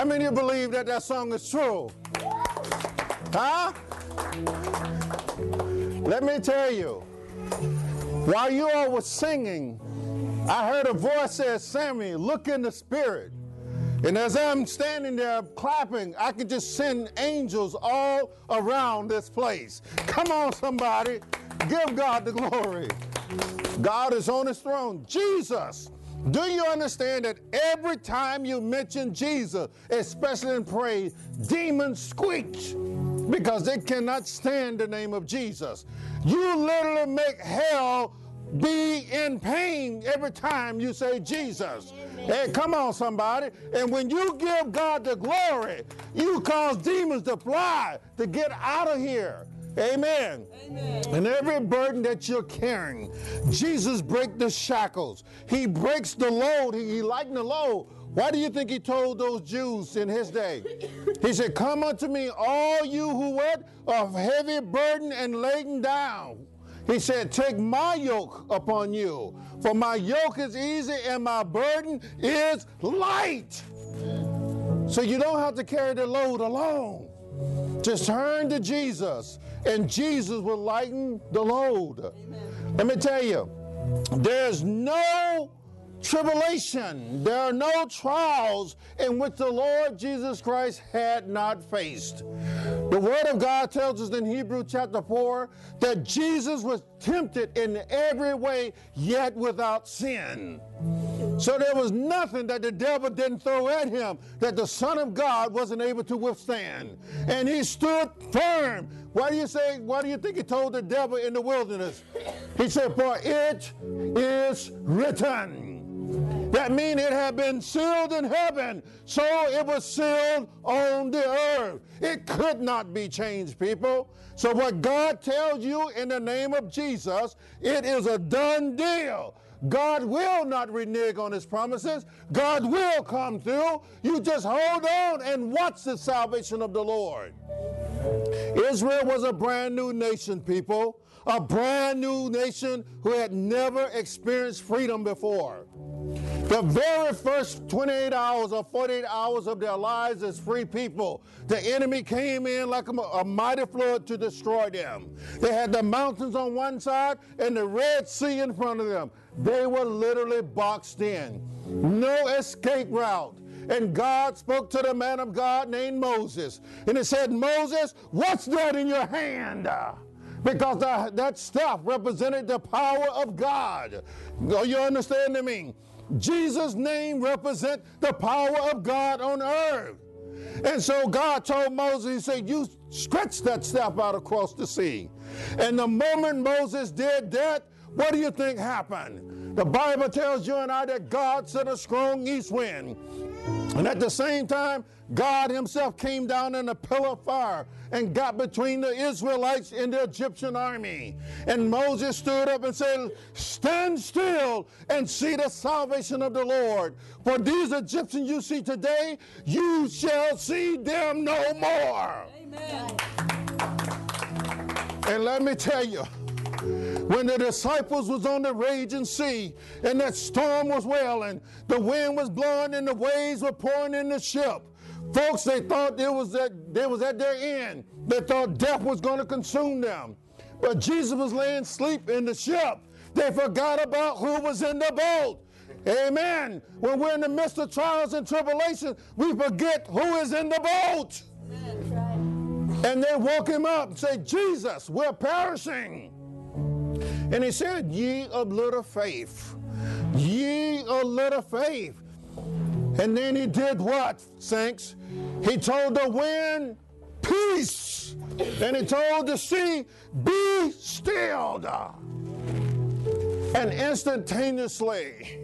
How many of you believe that that song is true? Huh? Let me tell you, while you all were singing, I heard a voice say, Sammy, look in the spirit. And as I'm standing there clapping, I can just send angels all around this place. Come on, somebody. Give God the glory. God is on his throne. Jesus. Do you understand that every time you mention Jesus, especially in praise, demons squeak because they cannot stand the name of Jesus? You literally make hell be in pain every time you say Jesus. Hey, come on, somebody. And when you give God the glory, you cause demons to fly to get out of here. Amen. Amen. And every burden that you're carrying, Jesus breaks the shackles. He breaks the load. He, he lightened the load. Why do you think he told those Jews in his day? He said, Come unto me, all you who what? Of heavy burden and laden down. He said, Take my yoke upon you, for my yoke is easy and my burden is light. So you don't have to carry the load alone. Just turn to Jesus, and Jesus will lighten the load. Amen. Let me tell you, there's no tribulation, there are no trials in which the Lord Jesus Christ had not faced. The Word of God tells us in Hebrew chapter 4 that Jesus was tempted in every way, yet without sin. So there was nothing that the devil didn't throw at him that the Son of God wasn't able to withstand. And he stood firm. Why do you say, why do you think he told the devil in the wilderness? He said, For it is written. That means it had been sealed in heaven, so it was sealed on the earth. It could not be changed, people. So, what God tells you in the name of Jesus, it is a done deal. God will not renege on his promises. God will come through. You just hold on and watch the salvation of the Lord. Israel was a brand new nation, people. A brand new nation who had never experienced freedom before. The very first 28 hours or 48 hours of their lives as free people, the enemy came in like a, a, mighty flood to destroy them. They had the mountains on one side and the Red Sea in front of them. They were literally boxed in. No escape route. And God spoke to the man of God named Moses. And he said, Moses, what's that in your hand? because the, that stuff represented the power of God. Are you understand me? Jesus' name represents the power of God on earth. And so God told Moses, He said, You stretch that staff out across the sea. And the moment Moses did that, what do you think happened? The Bible tells you and I that God sent a strong east wind. And at the same time, God Himself came down in a pillar of fire and got between the Israelites and the Egyptian army. And Moses stood up and said, Stand still and see the salvation of the Lord. For these Egyptians you see today, you shall see them no more. Amen. And let me tell you, when the disciples was on the raging sea and that storm was wailing, the wind was blowing and the waves were pouring in the ship. Folks, they thought it was at, they was at their end. They thought death was going to consume them. But Jesus was laying sleep in the ship. They forgot about who was in the boat. Amen. When we're in the midst of trials and tribulations, we forget who is in the boat. And they woke him up and said, Jesus, we're perishing. And he said, Ye of little faith. Ye of little faith. And then he did what, saints? He told the wind, Peace. And he told the sea, Be still. And instantaneously,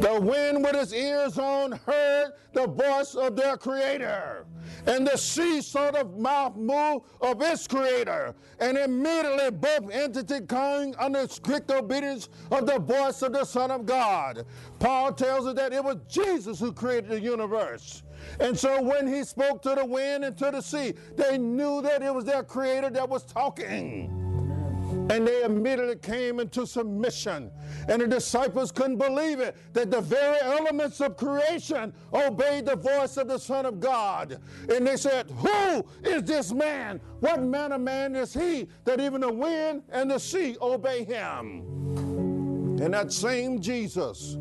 the wind with its ears on heard the voice of their creator. And the sea saw the mouth move of its creator. And immediately both entities came under strict obedience of the voice of the Son of God. Paul tells us that it was Jesus who created the universe. And so when he spoke to the wind and to the sea, they knew that it was their creator that was talking. And they immediately came into submission. And the disciples couldn't believe it that the very elements of creation obeyed the voice of the Son of God. And they said, Who is this man? What manner of man is he that even the wind and the sea obey him? And that same Jesus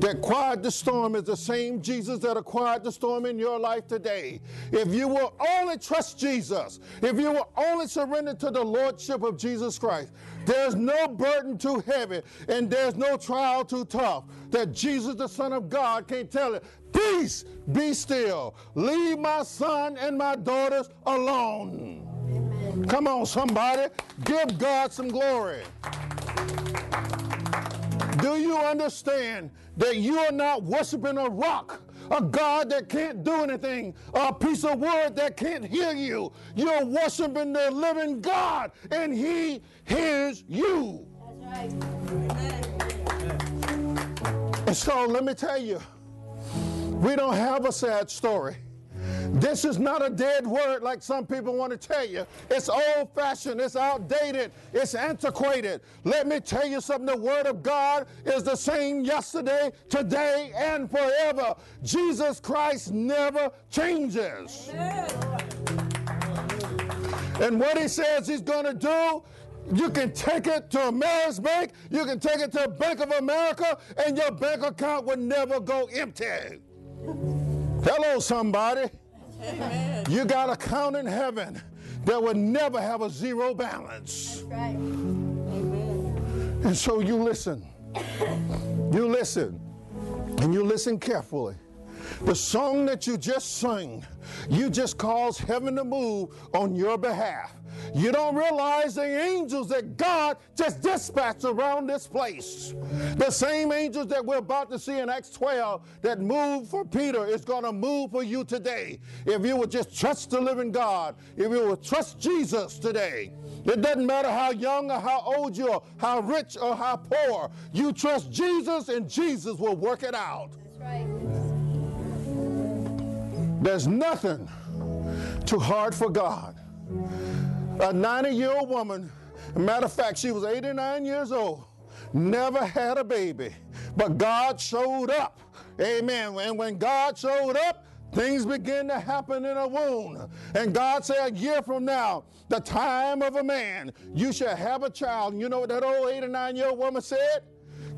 that quiet the storm is the same Jesus that quiet the storm in your life today. If you will only trust Jesus, if you will only surrender to the Lordship of Jesus Christ, there's no burden too heavy and there's no trial too tough that Jesus, the Son of God, can't tell it. Peace, be still. Leave my son and my daughters alone. Amen. Come on, somebody. Give God some glory. Do you understand that you are not worshiping a rock, a God that can't do anything, a piece of wood that can't hear you? You're worshiping the living God, and He hears you. That's right. Amen. And so let me tell you, we don't have a sad story. This is not a dead word like some people want to tell you. It's old fashioned, it's outdated, it's antiquated. Let me tell you something the Word of God is the same yesterday, today, and forever. Jesus Christ never changes. And what He says He's going to do, you can take it to a Ameris Bank, you can take it to Bank of America, and your bank account will never go empty. Hello, somebody. Amen. You got a count in heaven that will never have a zero balance. That's right. Amen. And so you listen. You listen. And you listen carefully. The song that you just sang, you just caused heaven to move on your behalf. You don't realize the angels that God just dispatched around this place. The same angels that we're about to see in Acts 12 that moved for Peter is going to move for you today. If you would just trust the living God, if you would trust Jesus today. It doesn't matter how young or how old you are, how rich or how poor. You trust Jesus and Jesus will work it out. That's right. There's nothing too hard for God a 90 year old woman, matter of fact, she was 89 years old, never had a baby, but God showed up. Amen. And when God showed up, things began to happen in a womb. And God said, a year from now, the time of a man, you shall have a child. And you know what that old 89 year old woman said?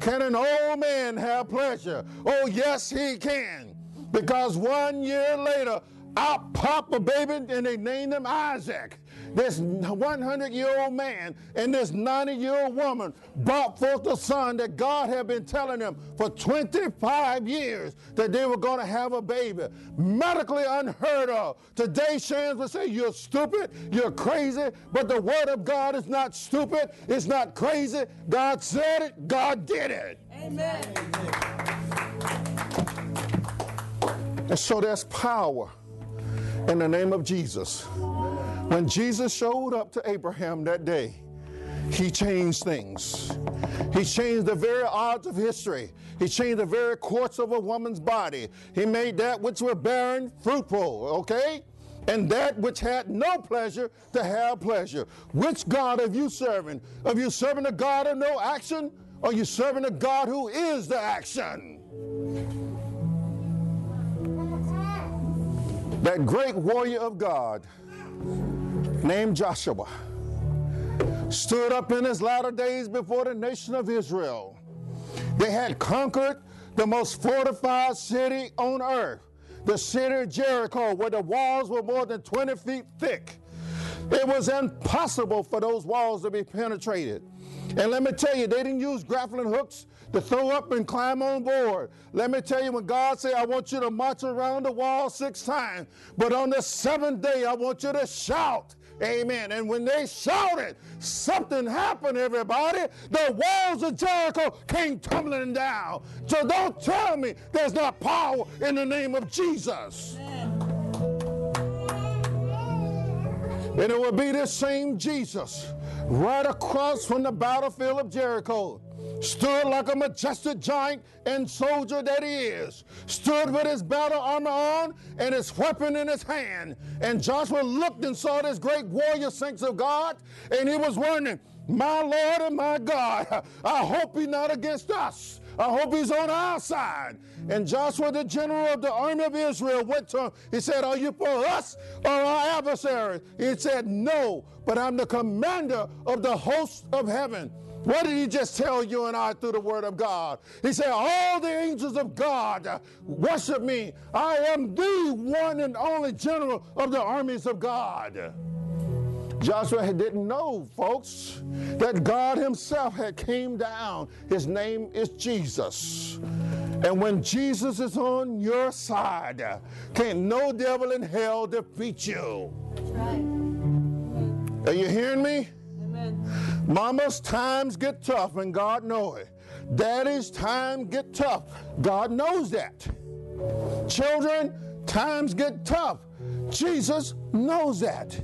Can an old man have pleasure? Oh, yes, he can. Because one year later, out popped a baby and they named him Isaac. This 100 year old man and this 90 year old woman brought forth the son that God had been telling them for 25 years that they were going to have a baby. Medically unheard of. Today, Shans would say, You're stupid, you're crazy, but the word of God is not stupid, it's not crazy. God said it, God did it. Amen. And so there's power in the name of Jesus. When Jesus showed up to Abraham that day, he changed things. He changed the very odds of history. He changed the very course of a woman's body. He made that which were barren fruitful, okay? And that which had no pleasure to have pleasure. Which God are you serving? Are you serving a God of no action? Or are you serving a God who is the action? That great warrior of God named Joshua stood up in his latter days before the nation of Israel. They had conquered the most fortified city on earth, the city of Jericho, where the walls were more than 20 feet thick. It was impossible for those walls to be penetrated. And let me tell you, they didn't use grappling hooks to throw up and climb on board. Let me tell you, when God said, I want you to march around the wall six times, but on the seventh day, I want you to shout. Amen. And when they shouted, something happened, everybody. The walls of Jericho came tumbling down. So don't tell me there's not power in the name of Jesus. And it will be this same Jesus right across from the battlefield of Jericho stood like a majestic giant and soldier that he is, stood with his battle armor on and his weapon in his hand. And Joshua looked and saw this great warrior, saints of God, and he was wondering, my Lord and my God. I hope he's not against us. I hope he's on our side. And Joshua, the general of the army of Israel, went to him. He said, Are you for us or our adversary? He said, No, but I'm the commander of the host of heaven. What did he just tell you and I through the word of God? He said, All the angels of God worship me. I am the one and only general of the armies of God. Joshua didn't know, folks, that God himself had came down. His name is Jesus. And when Jesus is on your side, can't no devil in hell defeat you. That's right. Are you hearing me? Amen. Mama's times get tough, and God knows it. Daddy's time get tough. God knows that. Children, times get tough. Jesus knows that.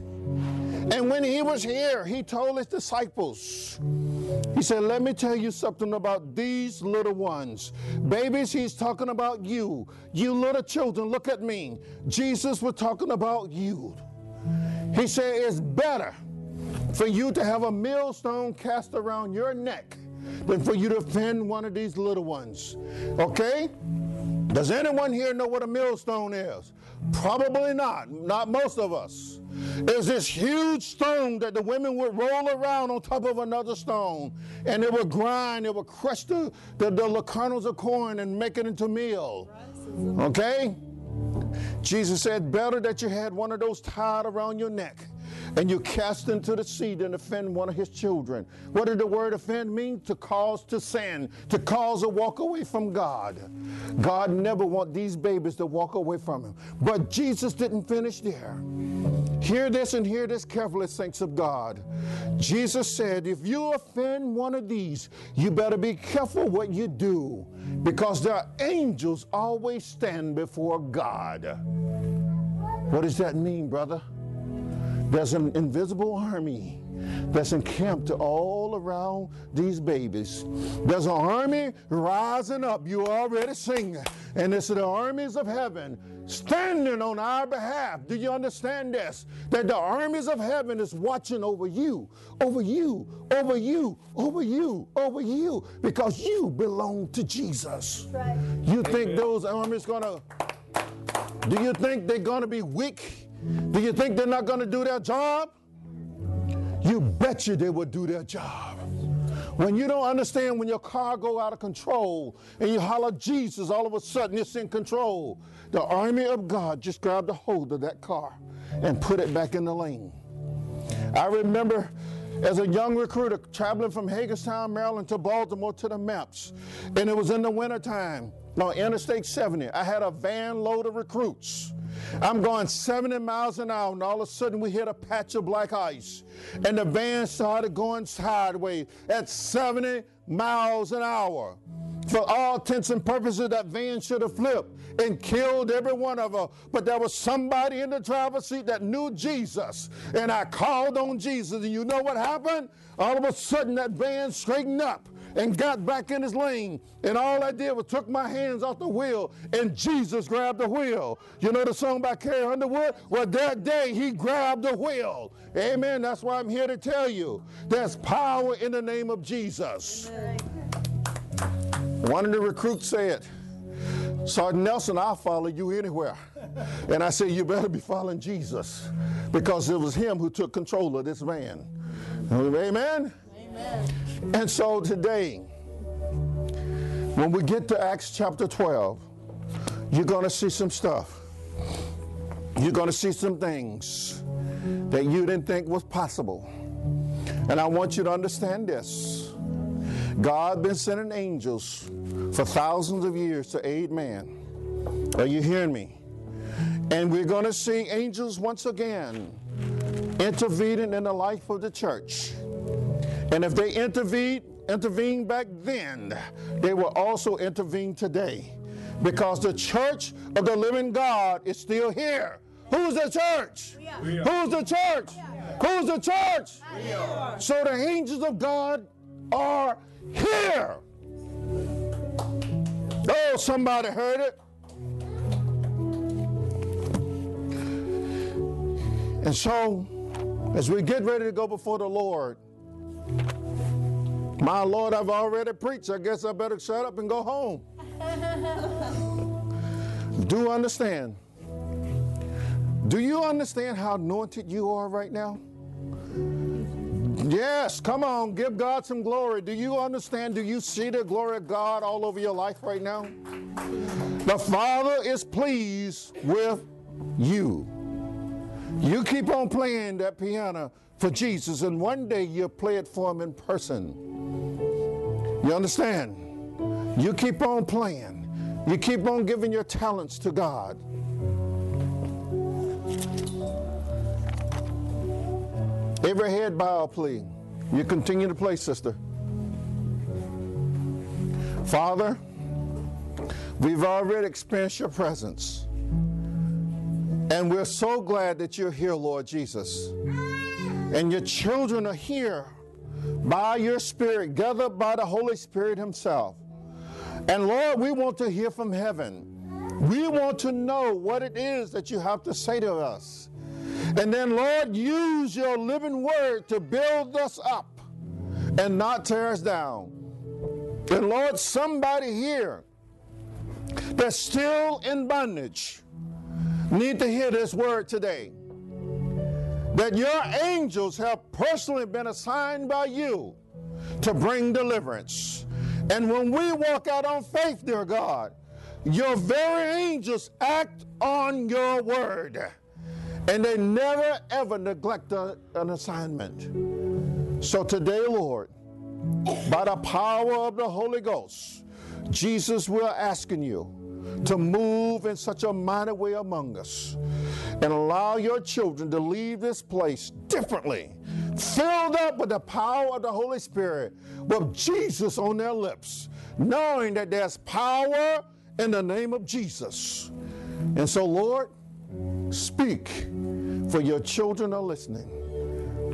And when he was here, he told his disciples, he said, Let me tell you something about these little ones. Babies, he's talking about you. You little children, look at me. Jesus was talking about you. He said, It's better for you to have a millstone cast around your neck than for you to offend one of these little ones. Okay? Does anyone here know what a millstone is? Probably not. Not most of us. It's this huge stone that the women would roll around on top of another stone, and it would grind, it would crush the, the, the kernels of corn and make it into meal. Okay? Jesus said, Better that you had one of those tied around your neck and you cast into the sea and offend one of his children. What did the word offend mean? To cause to sin, to cause a walk away from God. God never want these babies to walk away from him. But Jesus didn't finish there. Hear this and hear this carefully, saints of God. Jesus said, if you offend one of these, you better be careful what you do because there are angels always stand before God. What does that mean, brother? There's an invisible army that's encamped all around these babies. There's an army rising up. You already sing. And it's the armies of heaven standing on our behalf. Do you understand this? That the armies of heaven is watching over you, over you, over you, over you, over you, because you belong to Jesus. Right. You think those armies gonna do you think they're gonna be weak? Do you think they're not going to do their job? You bet you they will do their job. When you don't understand when your car go out of control and you holler Jesus, all of a sudden it's in control. The army of God just grabbed a hold of that car and put it back in the lane. I remember as a young recruiter traveling from Hagerstown, Maryland to Baltimore to the MEPS, and it was in the wintertime on Interstate 70. I had a van load of recruits. I'm going 70 miles an hour, and all of a sudden we hit a patch of black ice. And the van started going sideways at 70 miles an hour. For all intents and purposes, that van should have flipped and killed every one of us. But there was somebody in the driver's seat that knew Jesus. And I called on Jesus. And you know what happened? All of a sudden, that van straightened up and got back in his lane. And all I did was took my hands off the wheel and Jesus grabbed the wheel. You know the song by Carrie Underwood? Well, that day he grabbed the wheel. Amen. That's why I'm here to tell you there's power in the name of Jesus. One of the recruits said, Sergeant Nelson, I'll follow you anywhere. And I said, You better be following Jesus because it was him who took control of this van. Amen? And so today, when we get to Acts chapter 12, you're going to see some stuff. You're going to see some things that you didn't think was possible. And I want you to understand this. God been sending angels for thousands of years to aid man. Are you hearing me? And we're going to see angels once again intervening in the life of the church. And if they intervened, intervene back then, they will also intervene today. Because the church of the living God is still here. Who's the church? Who's the church? Who's the church? So the angels of God are here. Oh, somebody heard it. And so, as we get ready to go before the Lord, My Lord, I've already preached. I guess I better shut up and go home. Do you understand? Do you understand how anointed you are right now? Yes, come on, give God some glory. Do you understand? Do you see the glory of God all over your life right now? The Father is pleased with you. You keep on playing that piano for Jesus, and one day you'll play it for Him in person. You understand? You keep on playing. You keep on giving your talents to God. Every head bow, please. You continue to play, sister. Father, we've already experienced your presence. And we're so glad that you're here, Lord Jesus. And your children are here by your Spirit, gathered by the Holy Spirit Himself. And Lord, we want to hear from heaven. We want to know what it is that you have to say to us. And then, Lord, use your living word to build us up and not tear us down. And Lord, somebody here that's still in bondage need to hear this word today. That your angels have personally been assigned by you to bring deliverance. And when we walk out on faith, dear God, your very angels act on your word. And they never ever neglect a, an assignment. So today, Lord, by the power of the Holy Ghost, Jesus, we're asking you to move in such a mighty way among us and allow your children to leave this place differently, filled up with the power of the Holy Spirit, with Jesus on their lips, knowing that there's power in the name of Jesus. And so, Lord, speak for your children are listening.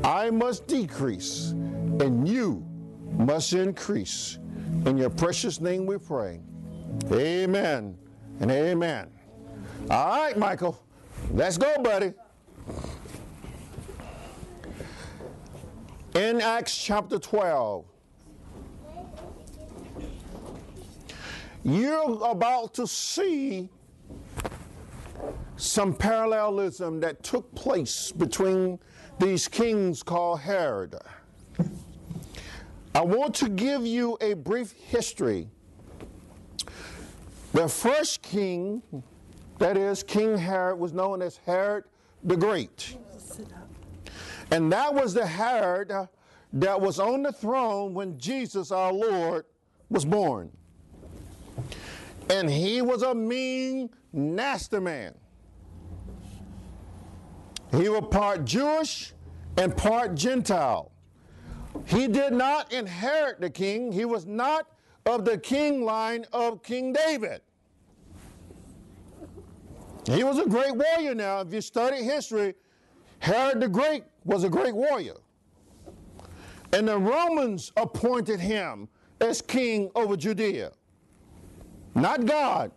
I must decrease, and you must increase. In your precious name we pray. Amen and amen. All right, Michael, let's go, buddy. In Acts chapter 12, you're about to see some parallelism that took place between these kings called Herod. I want to give you a brief history. The first king, that is, King Herod, was known as Herod the Great. And that was the Herod that was on the throne when Jesus our Lord was born. And he was a mean, nasty man. He was part Jewish and part Gentile. He did not inherit the king. He was not of the king line of King David. He was a great warrior now. If you study history, Herod the Great was a great warrior. And the Romans appointed him as king over Judea, not God.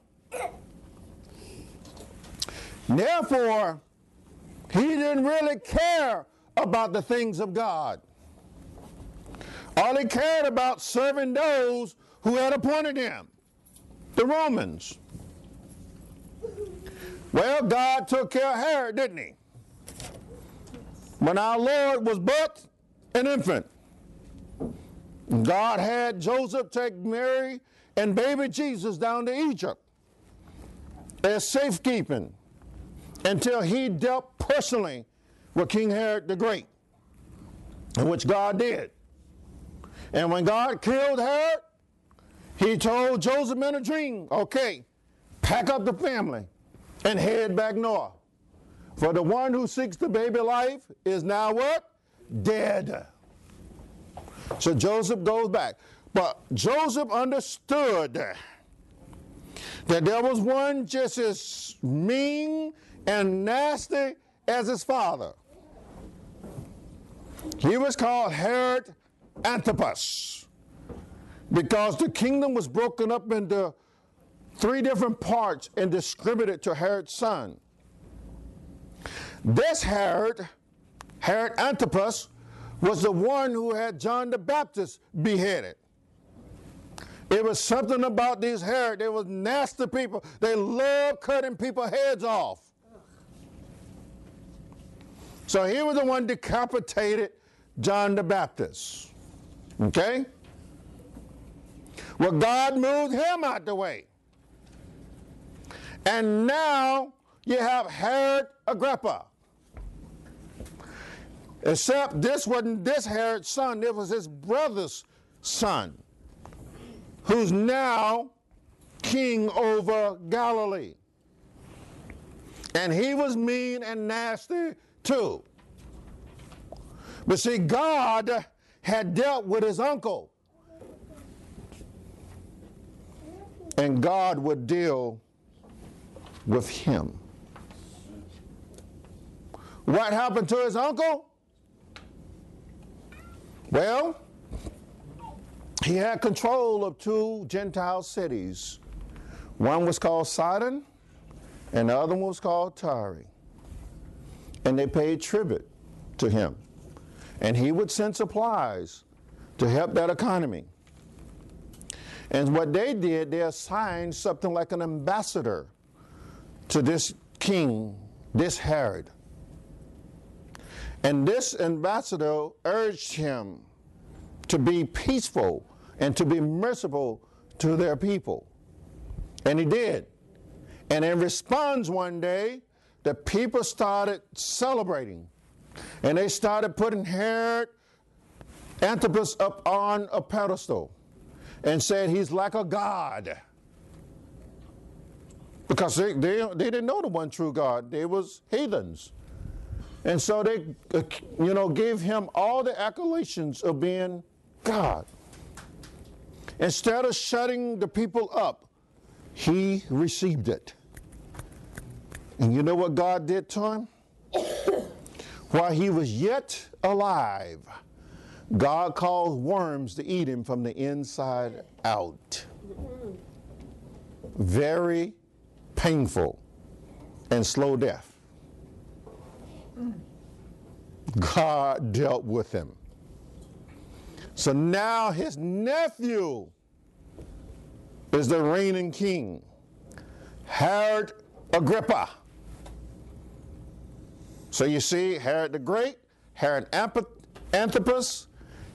Therefore, he didn't really care about the things of God. All he cared about serving those who had appointed him, the Romans. Well, God took care of Herod, didn't he? When our Lord was but an infant, God had Joseph take Mary and baby Jesus down to Egypt as safekeeping until he dealt personally with King Herod the Great, which God did. And when God killed Herod, he told Joseph in a dream, okay, pack up the family and head back north. For the one who seeks the baby life is now what? Dead. So Joseph goes back. But Joseph understood that there was one just as mean and nasty as his father. He was called Herod Antipas because the kingdom was broken up into three different parts and distributed to Herod's son. This Herod, Herod Antipas, was the one who had John the Baptist beheaded. It was something about these Herod. They were nasty people. They loved cutting people's heads off. So he was the one decapitated John the Baptist. Okay? Well, God moved him out the way. And now you have Herod Agrippa. Except this wasn't this Herod's son, it was his brother's son, who's now king over Galilee. And he was mean and nasty too. But see, God had dealt with his uncle. And God would deal with him. What happened to his uncle? Well, he had control of two Gentile cities. One was called Sidon, and the other one was called Tyre. And they paid tribute to him. And he would send supplies to help that economy. And what they did, they assigned something like an ambassador to this king, this Herod. And this ambassador urged him to be peaceful and to be merciful to their people. And he did. And in response, one day, the people started celebrating. And they started putting Herod Antipas up on a pedestal and said he's like a god. Because they, they, they didn't know the one true God. They was heathens. And so they, uh, you know, gave him all the accolations of being God. Instead of shutting the people up, he received it. And you know what God did to him? While he was yet alive, God caused worms to eat him from the inside out. Very painful and slow death. God dealt with him. So now his nephew is the reigning king, Herod Agrippa. So you see, Herod the Great, Herod Antipas,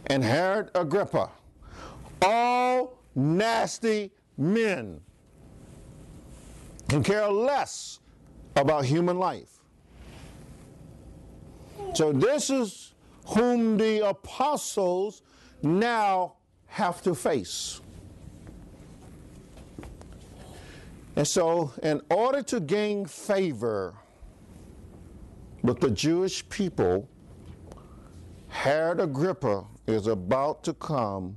and Herod Agrippa. All nasty men can care less about human life. So this is whom the apostles now have to face. And so, in order to gain favor with the Jewish people, Herod Agrippa is about to come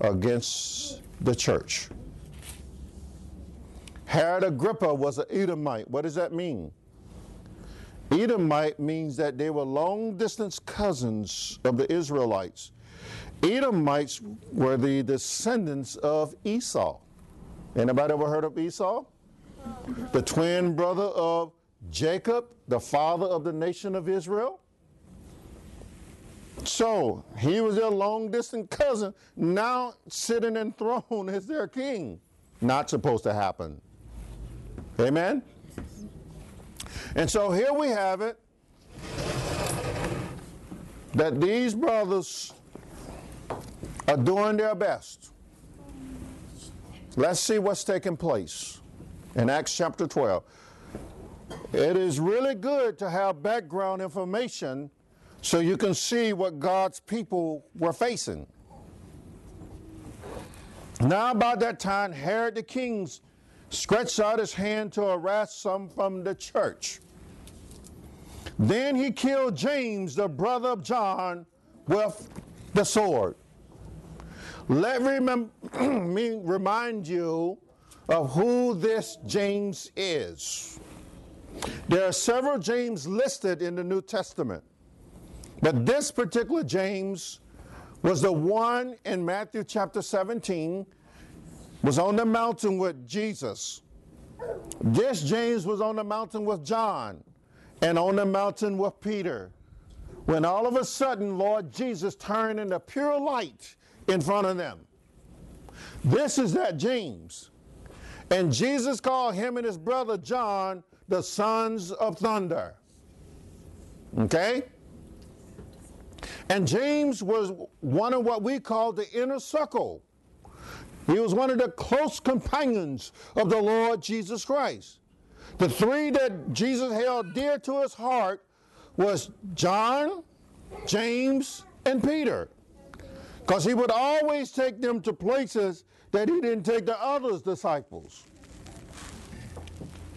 against the church. Herod Agrippa was an Edomite. What does that mean? Edomite means that they were long distance cousins of the Israelites. Edomites were the descendants of Esau. Anybody ever heard of Esau? The twin brother of Jacob, the father of the nation of Israel. So he was their long distance cousin, now sitting enthroned as their king. Not supposed to happen. Amen? And so here we have it that these brothers are doing their best. Let's see what's taking place in Acts chapter 12. It is really good to have background information so you can see what God's people were facing. Now, about that time, Herod the king stretched out his hand to arrest some from the church. Then he killed James, the brother of John, with the sword. Let me remind you of who this James is. There are several James listed in the New Testament, but this particular James was the one in Matthew chapter 17 was on the mountain with Jesus. This James was on the mountain with John and on the mountain with Peter. when all of a sudden Lord Jesus turned into pure light in front of them. This is that James. And Jesus called him and his brother John the sons of thunder. Okay? And James was one of what we call the inner circle. He was one of the close companions of the Lord Jesus Christ. The three that Jesus held dear to his heart was John, James, and Peter. Because he would always take them to places that he didn't take the others' disciples.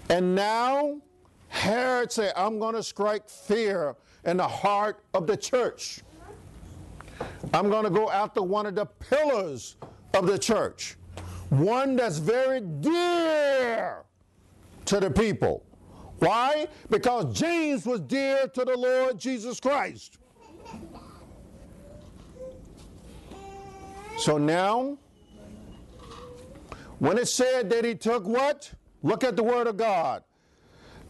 And now Herod said, I'm going to strike fear in the heart of the church. I'm going to go after one of the pillars of the church, one that's very dear to the people. Why? Because James was dear to the Lord Jesus Christ. So now, when it said that he took what? Look at the word of God.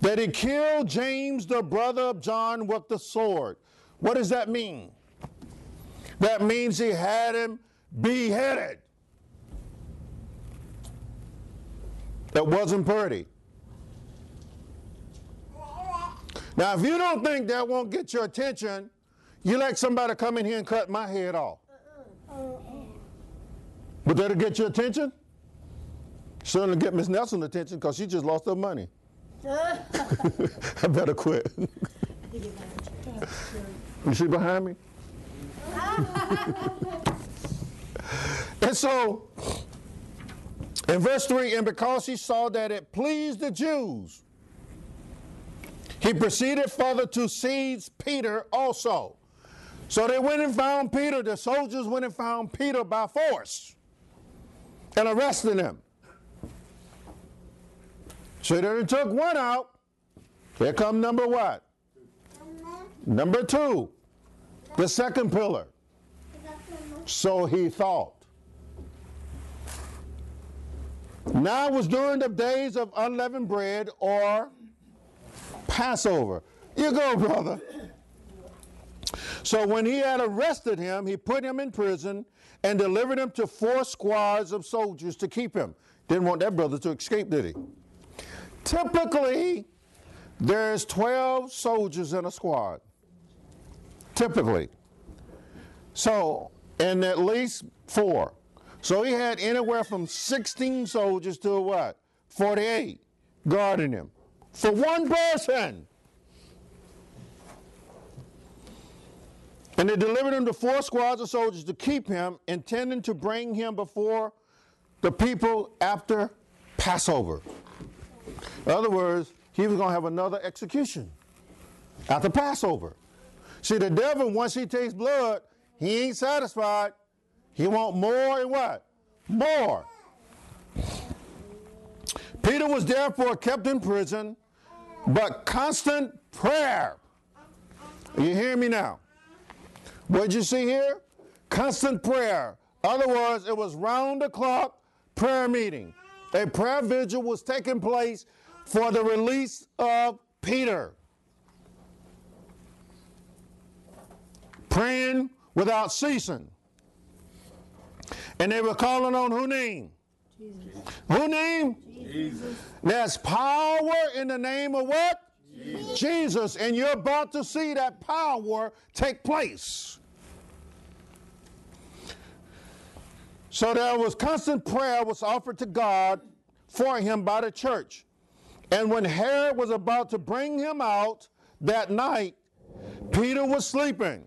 That he killed James, the brother of John, with the sword. What does that mean? That means he had him beheaded. That wasn't pretty. Now, if you don't think that won't get your attention, you let somebody come in here and cut my head off. But that'll get your attention? Certainly get Miss Nelson's attention because she just lost her money. I better quit. you see behind me? and so, in verse 3, and because he saw that it pleased the Jews, he proceeded further to seize Peter also. So they went and found Peter. The soldiers went and found Peter by force and arrested him. So they took one out. Here come number what? Number two, the second pillar. So he thought. Now was during the days of unleavened bread or Passover. You go, brother. So when he had arrested him, he put him in prison and delivered him to four squads of soldiers to keep him. Didn't want that brother to escape, did he? Typically, there's 12 soldiers in a squad. Typically. So, and at least four. So he had anywhere from 16 soldiers to what? 48 guarding him for one person. And they delivered him to four squads of soldiers to keep him, intending to bring him before the people after Passover. In other words, he was going to have another execution after Passover. See, the devil, once he takes blood, he ain't satisfied. He want more and what? More. Peter was therefore kept in prison, but constant prayer. You hear me now? What'd you see here? Constant prayer. Other words, it was round the clock prayer meeting. A prayer vigil was taking place for the release of Peter. Praying without ceasing. And they were calling on who name? Jesus. Who name? Jesus. There's power in the name of what? Jesus. Jesus. And you're about to see that power take place. So there was constant prayer was offered to God for him by the church. And when Herod was about to bring him out that night, Peter was sleeping.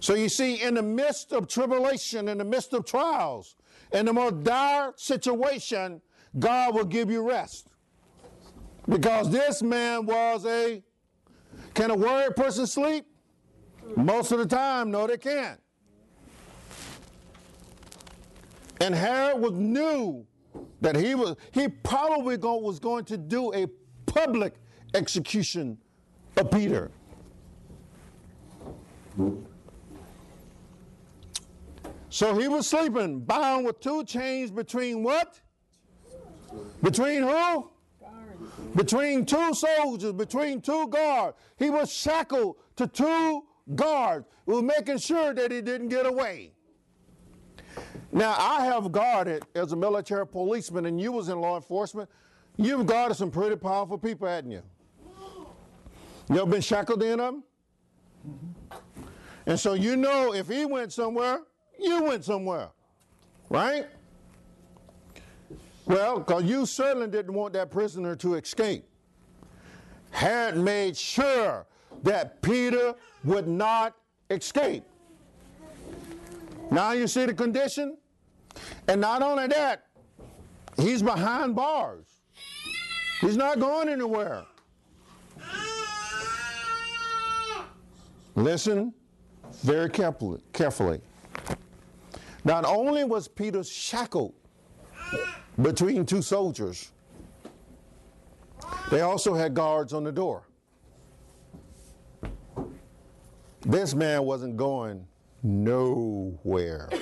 So you see, in the midst of tribulation, in the midst of trials, in the most dire situation, God will give you rest. Because this man was a, can a worried person sleep? Most of the time, no, they can't. And Herod was knew that he was he probably go, was going to do a public execution of Peter. So he was sleeping, bound with two chains between what? Between who? between two soldiers, between two guards. He was shackled to two guards. He was making sure that he didn't get away. Now, I have guarded as a military policeman, and you was in law enforcement. You've guarded some pretty powerful people, hadn't you? You ever been shackled in them? Mm-hmm. And so you know if he went somewhere, you went somewhere, right? Well, because you certainly didn't want that prisoner to escape. Had made sure that Peter would not escape. Now you see the condition? And not only that, he's behind bars. He's not going anywhere. Listen very carefully. carefully. Not only was Peter shackled between two soldiers, they also had guards on the door. This man wasn't going nowhere.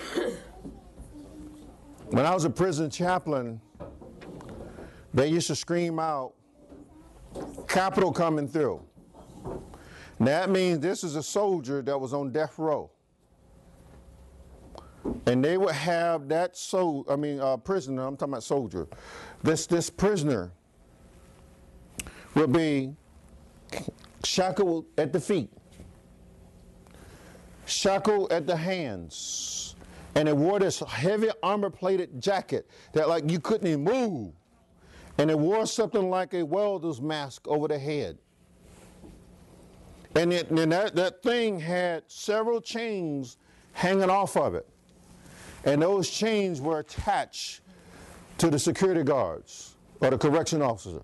when I was a prison chaplain, they used to scream out, capital coming through. That means this is a soldier that was on death row. And they would have that so I mean, uh, prisoner, I'm talking about soldier. This, this prisoner would be shackled at the feet, shackled at the hands, and it wore this heavy armor plated jacket that like you couldn't even move. And it wore something like a welder's mask over the head. And, it, and that, that thing had several chains hanging off of it. And those chains were attached to the security guards or the correction officers.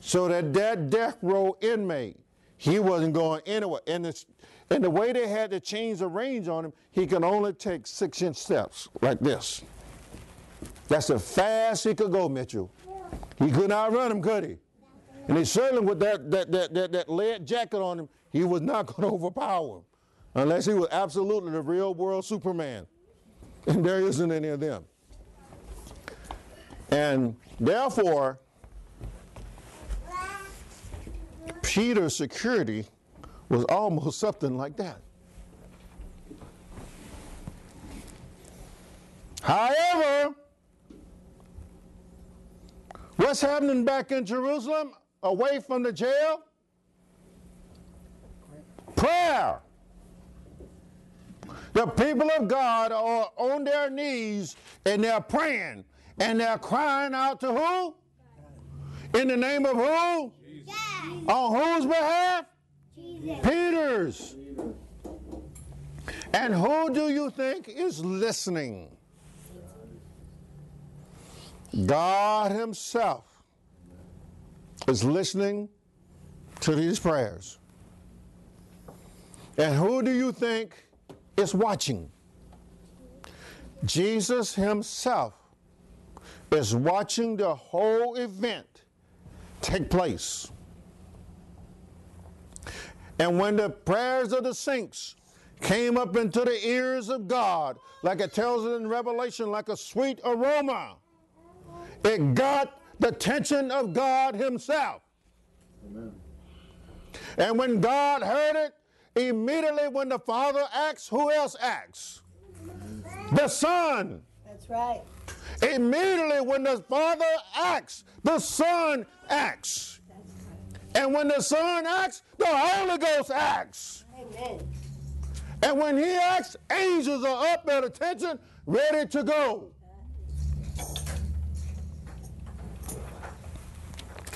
So that that death row inmate, he wasn't going anywhere. And, the and the way they had the chains arranged on him, he could only take six inch steps like this. That's the fast he could go, Mitchell. He could not run him, could he? And he certainly with that, that, that, that, that lead jacket on him, he was not going to overpower him unless he was absolutely the real world Superman. And there isn't any of them. And therefore, Peter's security was almost something like that. However, what's happening back in Jerusalem? away from the jail? Prayer. The people of God are on their knees and they're praying and they're crying out to who? In the name of who? Jesus. On whose behalf? Jesus. Peter's. And who do you think is listening? God Himself is listening to these prayers. And who do you think is watching? Jesus himself is watching the whole event take place. And when the prayers of the saints came up into the ears of God, like it tells it in Revelation, like a sweet aroma, it got the attention of God Himself. Amen. And when God heard it, immediately when the Father acts, who else acts? The Son. That's right. Immediately when the Father acts, the Son acts. And when the Son acts, the Holy Ghost acts. Amen. And when He acts, angels are up at attention, ready to go.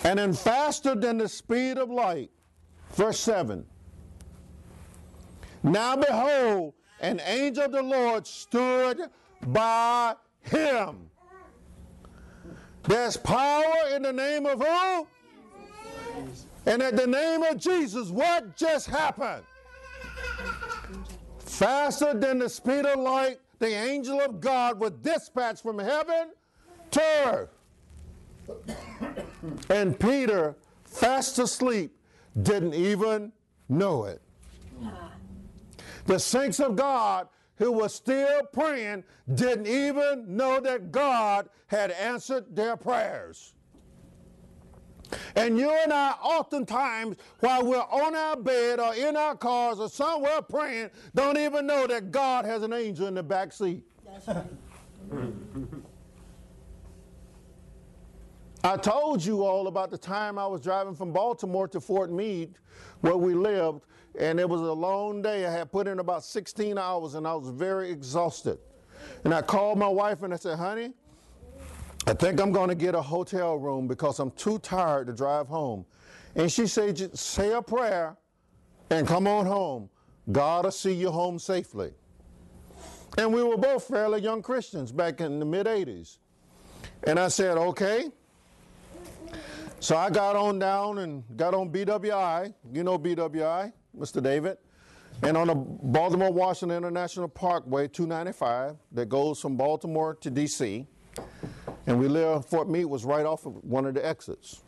And then faster than the speed of light. Verse 7. Now behold, an angel of the Lord stood by him. There's power in the name of who? And at the name of Jesus, what just happened? Faster than the speed of light, the angel of God was dispatched from heaven to earth. And Peter, fast asleep, didn't even know it. The saints of God who were still praying didn't even know that God had answered their prayers. And you and I, oftentimes, while we're on our bed or in our cars or somewhere praying, don't even know that God has an angel in the back seat. Right. I told you all about the time I was driving from Baltimore to Fort Meade, where we lived, and it was a long day. I had put in about 16 hours and I was very exhausted. And I called my wife and I said, honey, I think I'm going to get a hotel room because I'm too tired to drive home. And she said, say a prayer and come on home. God will see you home safely. And we were both fairly young Christians back in the mid 80s. And I said, okay. So I got on down and got on BWI. You know BWI, Mr. David. And on the Baltimore Washington International Parkway 295 that goes from Baltimore to DC. And we live, Fort Meade was right off of one of the exits.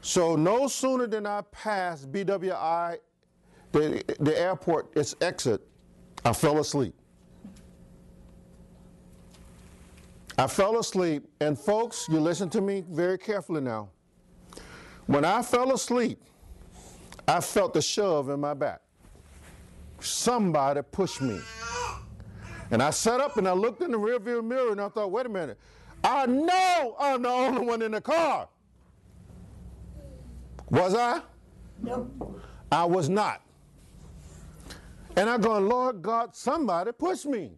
So no sooner than I passed BWI, the, the airport, its exit, I fell asleep. I fell asleep, and folks, you listen to me very carefully now. When I fell asleep, I felt a shove in my back. Somebody pushed me. And I sat up and I looked in the rearview mirror and I thought, wait a minute, I know I'm the only one in the car. Was I? No. I was not. And I'm going, Lord God, somebody pushed me.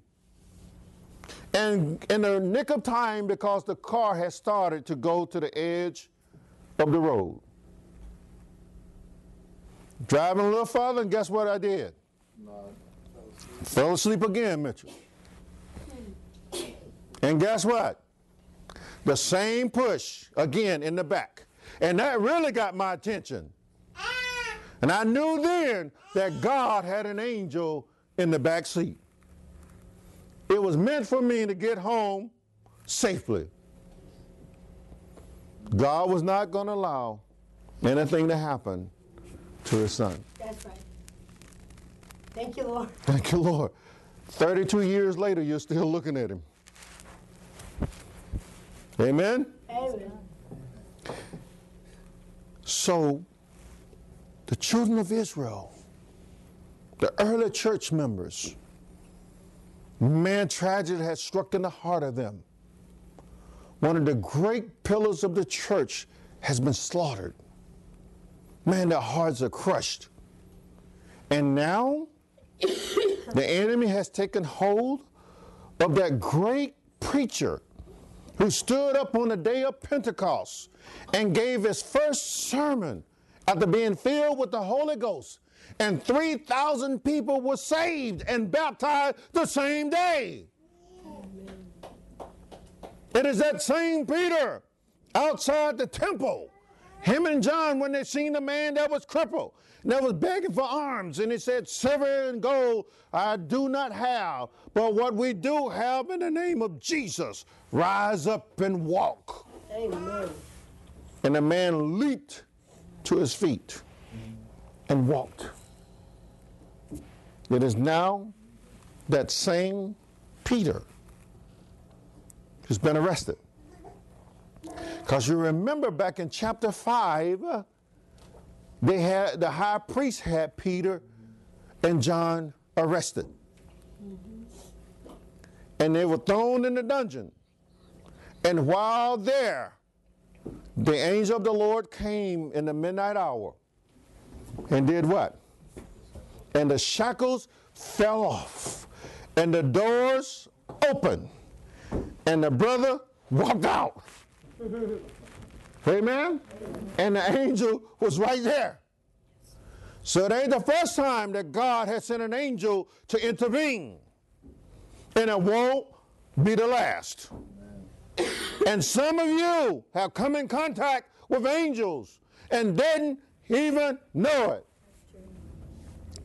And in the nick of time, because the car had started to go to the edge of the road. Driving a little farther, and guess what I did? Fell asleep again, Mitchell. And guess what? The same push again in the back. And that really got my attention. And I knew then that God had an angel in the back seat. It was meant for me to get home safely. God was not going to allow anything to happen to his son. That's right. Thank you, Lord. Thank you, Lord. 32 years later, you're still looking at him. Amen? Amen. So, the children of Israel, the early church members, Man, tragedy has struck in the heart of them. One of the great pillars of the church has been slaughtered. Man, their hearts are crushed. And now the enemy has taken hold of that great preacher who stood up on the day of Pentecost and gave his first sermon after being filled with the Holy Ghost and 3,000 people were saved and baptized the same day. It is that same Peter outside the temple. Him and John, when they seen the man that was crippled, that was begging for alms, and he said, Silver and gold I do not have, but what we do have in the name of Jesus, rise up and walk. Amen. And the man leaped to his feet and walked. It is now that same Peter who's been arrested. Because you remember back in chapter 5, they had the high priest had Peter and John arrested. And they were thrown in the dungeon. And while there, the angel of the Lord came in the midnight hour and did what? and the shackles fell off, and the doors opened, and the brother walked out. Amen? And the angel was right there. So it ain't the first time that God has sent an angel to intervene. And it won't be the last. And some of you have come in contact with angels and didn't even know it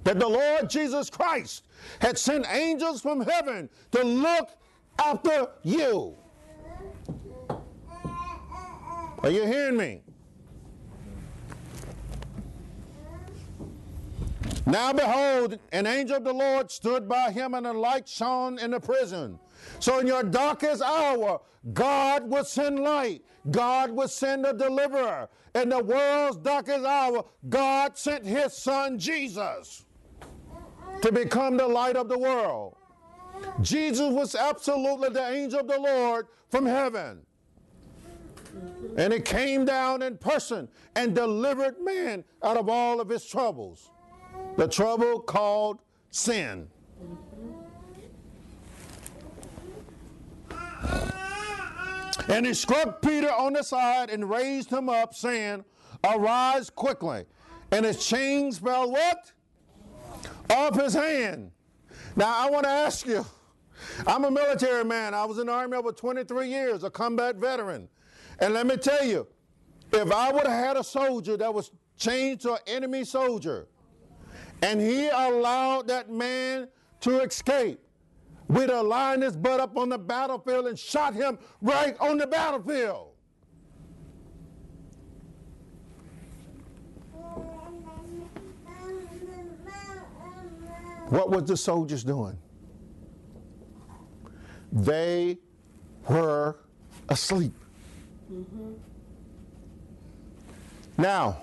that the Lord Jesus Christ had sent angels from heaven to look after you. Are you hearing me? Now behold, an angel of the Lord stood by him, and a light shone in the prison. So in your darkest hour, God will send light. God will send a deliverer. In the world's darkest hour, God sent his son Jesus to become the light of the world. Jesus was absolutely the angel of the Lord from heaven. And he came down in person and delivered man out of all of his troubles. The trouble called sin. And he struck Peter on the side and raised him up, saying, Arise quickly. And his chains fell what? Off his hand. Now I want to ask you, I'm a military man. I was in the Army over 23 years, a combat veteran. And let me tell you, if I would have had a soldier that was chained to an enemy soldier, and he allowed that man to escape, we'd have lined his butt up on the battlefield and shot him right on the battlefield. What was the soldiers doing? They were asleep. Mm-hmm. Now,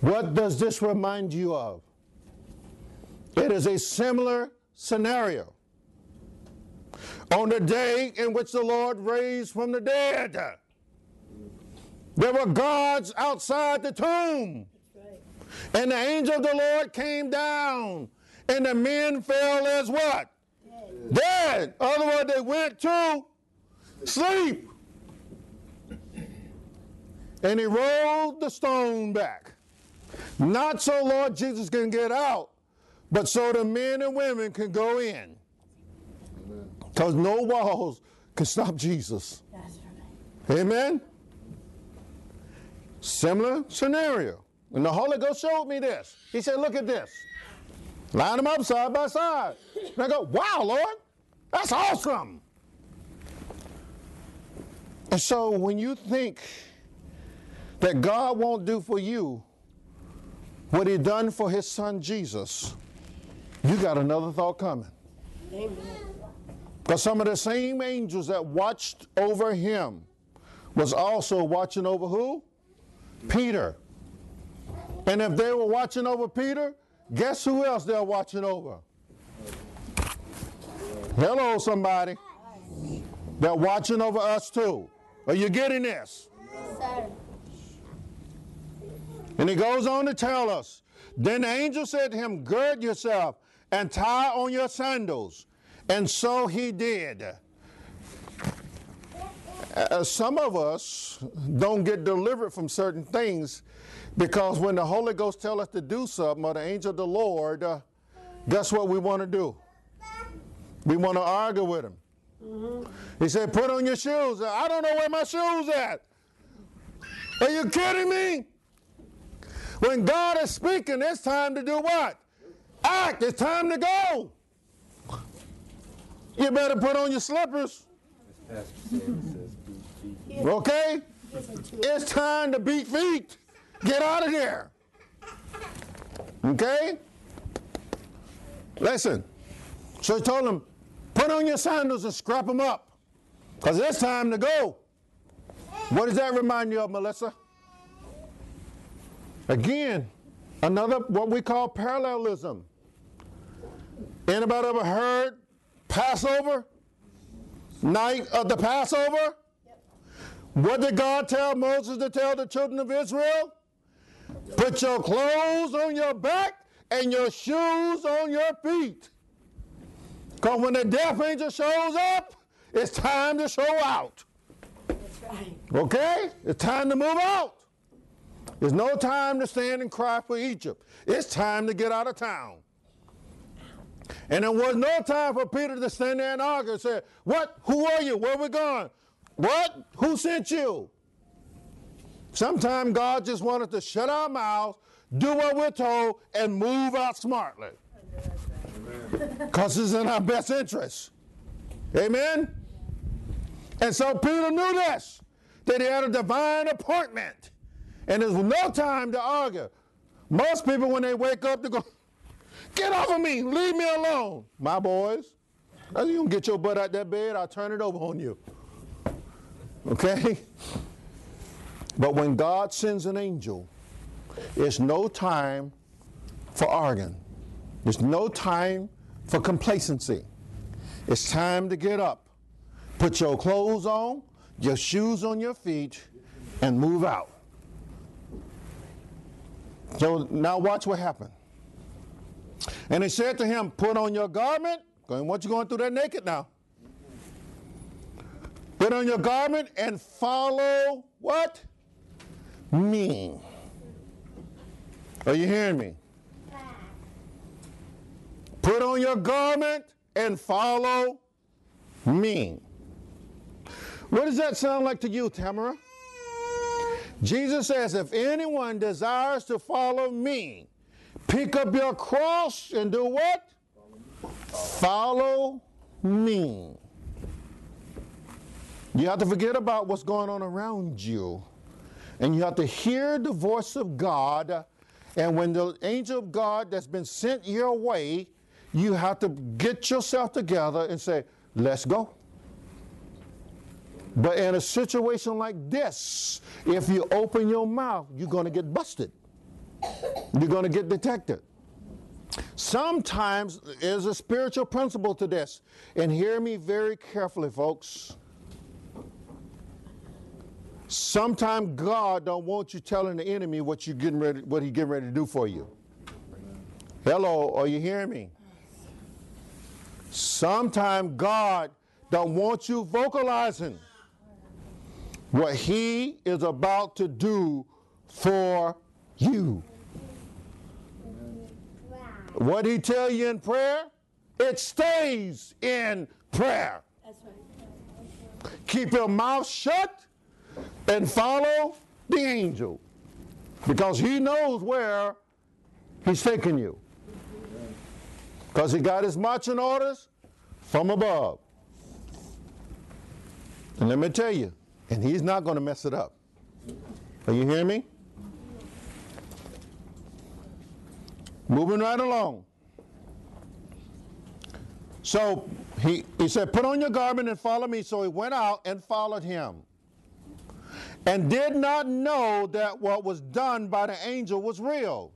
what does this remind you of? It is a similar scenario. On the day in which the Lord raised from the dead, there were guards outside the tomb. And the angel of the Lord came down, and the men fell as what? Dead. Dead. Otherwise, they went to sleep. And he rolled the stone back. Not so Lord Jesus can get out, but so the men and women can go in. Because no walls can stop Jesus. Right. Amen? Similar scenario. And the Holy Ghost showed me this. He said, Look at this. Line them up side by side. And I go, Wow, Lord, that's awesome. And so when you think that God won't do for you what he done for his son Jesus, you got another thought coming. Amen. Because some of the same angels that watched over him was also watching over who? Peter. And if they were watching over Peter, guess who else they're watching over? Hello, somebody. They're watching over us too. Are you getting this? Yes, and he goes on to tell us Then the angel said to him, Gird yourself and tie on your sandals. And so he did. Uh, some of us don't get delivered from certain things because when the Holy Ghost tells us to do something or the angel of the Lord, uh, guess what we want to do? We want to argue with him. Mm-hmm. He said, Put on your shoes. I don't know where my shoes at. Are you kidding me? When God is speaking, it's time to do what? Act. It's time to go. You better put on your slippers. Okay? It's time to beat feet. Get out of there. Okay? Listen. So he told him, put on your sandals and scrap them up. Because it's time to go. What does that remind you of, Melissa? Again, another what we call parallelism. Anybody ever heard Passover? Night of the Passover? Yep. What did God tell Moses to tell the children of Israel? Put your clothes on your back and your shoes on your feet. Because when the death angel shows up, it's time to show out. Right. Okay? It's time to move out. There's no time to stand and cry for Egypt. It's time to get out of town. And there was no time for Peter to stand there and argue and say, What? Who are you? Where are we going? What? Who sent you? Sometimes God just wanted to shut our mouths, do what we're told, and move out smartly. Because it's in our best interest. Amen? And so Peter knew this, that he had a divine appointment. And there's no time to argue. Most people, when they wake up, they go, Get off of me, leave me alone. My boys, Now you don't get your butt out that bed, I'll turn it over on you. Okay? But when God sends an angel, it's no time for arguing. There's no time for complacency. It's time to get up, put your clothes on, your shoes on your feet, and move out. So now watch what happened. And he said to him, Put on your garment. Going, what you going through there naked now? Put on your garment and follow what? Me. Are you hearing me? Put on your garment and follow me. What does that sound like to you, Tamara? Jesus says, if anyone desires to follow me, pick up your cross and do what? Follow me. You have to forget about what's going on around you. And you have to hear the voice of God. And when the angel of God that's been sent your way, you have to get yourself together and say, let's go. But in a situation like this, if you open your mouth, you're going to get busted. You're going to get detected. Sometimes there's a spiritual principle to this. And hear me very carefully, folks. Sometimes God don't want you telling the enemy what you getting ready, what he getting ready to do for you. Hello, are you hearing me? Sometimes God don't want you vocalizing what he is about to do for you. What he tell you in prayer, it stays in prayer. Keep your mouth shut and follow the angel because he knows where he's taking you. Because he got his marching orders from above. And let me tell you, and he's not going to mess it up. Are you hearing me? Moving right along. So he, he said, Put on your garment and follow me. So he went out and followed him. And did not know that what was done by the angel was real,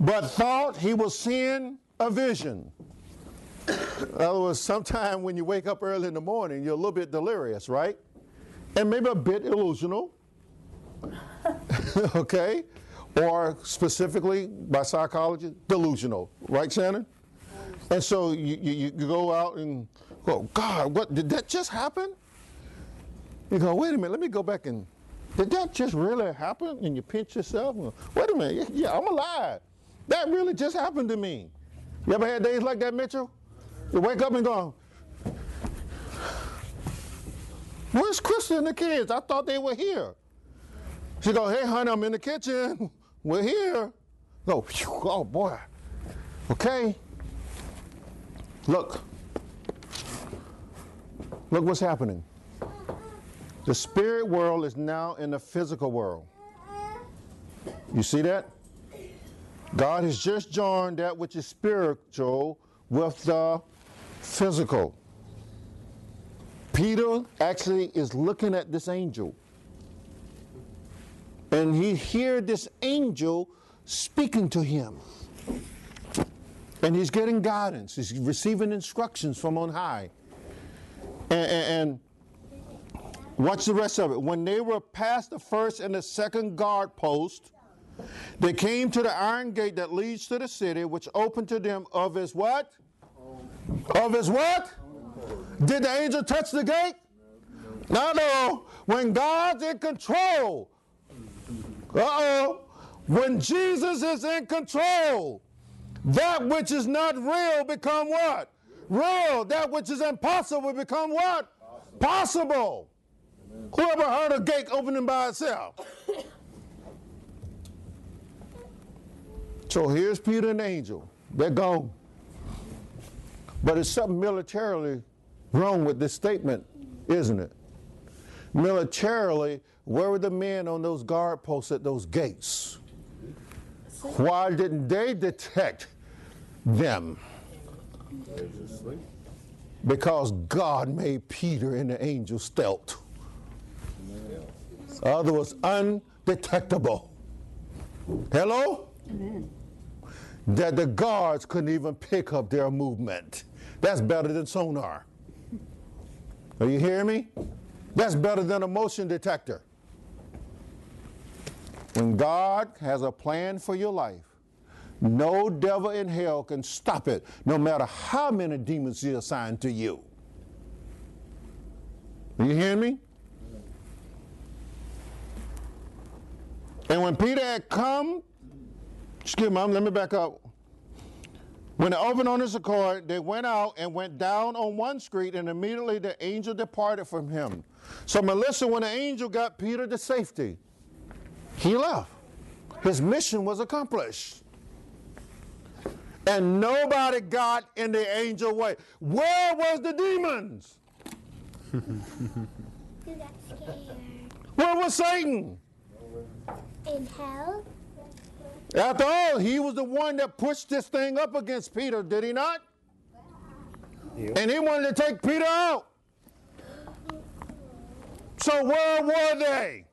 but thought he was seeing a vision. In other words, sometime when you wake up early in the morning, you're a little bit delirious, right? And maybe a bit illusional. okay? Or specifically by psychology, delusional. Right, Shannon? And so you, you, you go out and go, God, what did that just happen? You go, wait a minute, let me go back and did that just really happen? And you pinch yourself. And, go, Wait a minute, yeah, I'm alive. That really just happened to me. You ever had days like that, Mitchell? You wake up and go, Where's Krista and the kids? I thought they were here. She go, Hey, honey, I'm in the kitchen. We're here. Go, oh boy. Okay. Look. Look what's happening. The spirit world is now in the physical world. You see that? God has just joined that which is spiritual with the physical. Peter actually is looking at this angel. And he hears this angel speaking to him. And he's getting guidance. He's receiving instructions from on high. And, and, and watch the rest of it. When they were past the first and the second guard post, they came to the iron gate that leads to the city, which opened to them of his what? Of his what? Did the angel touch the gate? No, no. When God's in control. Uh oh. When Jesus is in control, that which is not real become what? Real. That which is impossible become what? Possible. Whoever heard a gate opening by itself? So here's Peter and the angel. They're gone. But it's something militarily wrong with this statement, isn't it? Militarily, where were the men on those guard posts at those gates? Why didn't they detect them? Because God made Peter and the angel stealth. Other was undetectable. Hello? Amen. That the guards couldn't even pick up their movement. That's better than sonar. Are you hearing me? That's better than a motion detector. When God has a plan for your life, no devil in hell can stop it, no matter how many demons he assigned to you. Are you hearing me? And when Peter had come, excuse me, let me back up. When they opened on his accord, they went out and went down on one street, and immediately the angel departed from him. So, Melissa, when the angel got Peter to safety, he left. His mission was accomplished. And nobody got in the angel way. Where was the demons? Where was Satan? In hell? After all, he was the one that pushed this thing up against Peter, did he not? And he wanted to take Peter out. So where were they?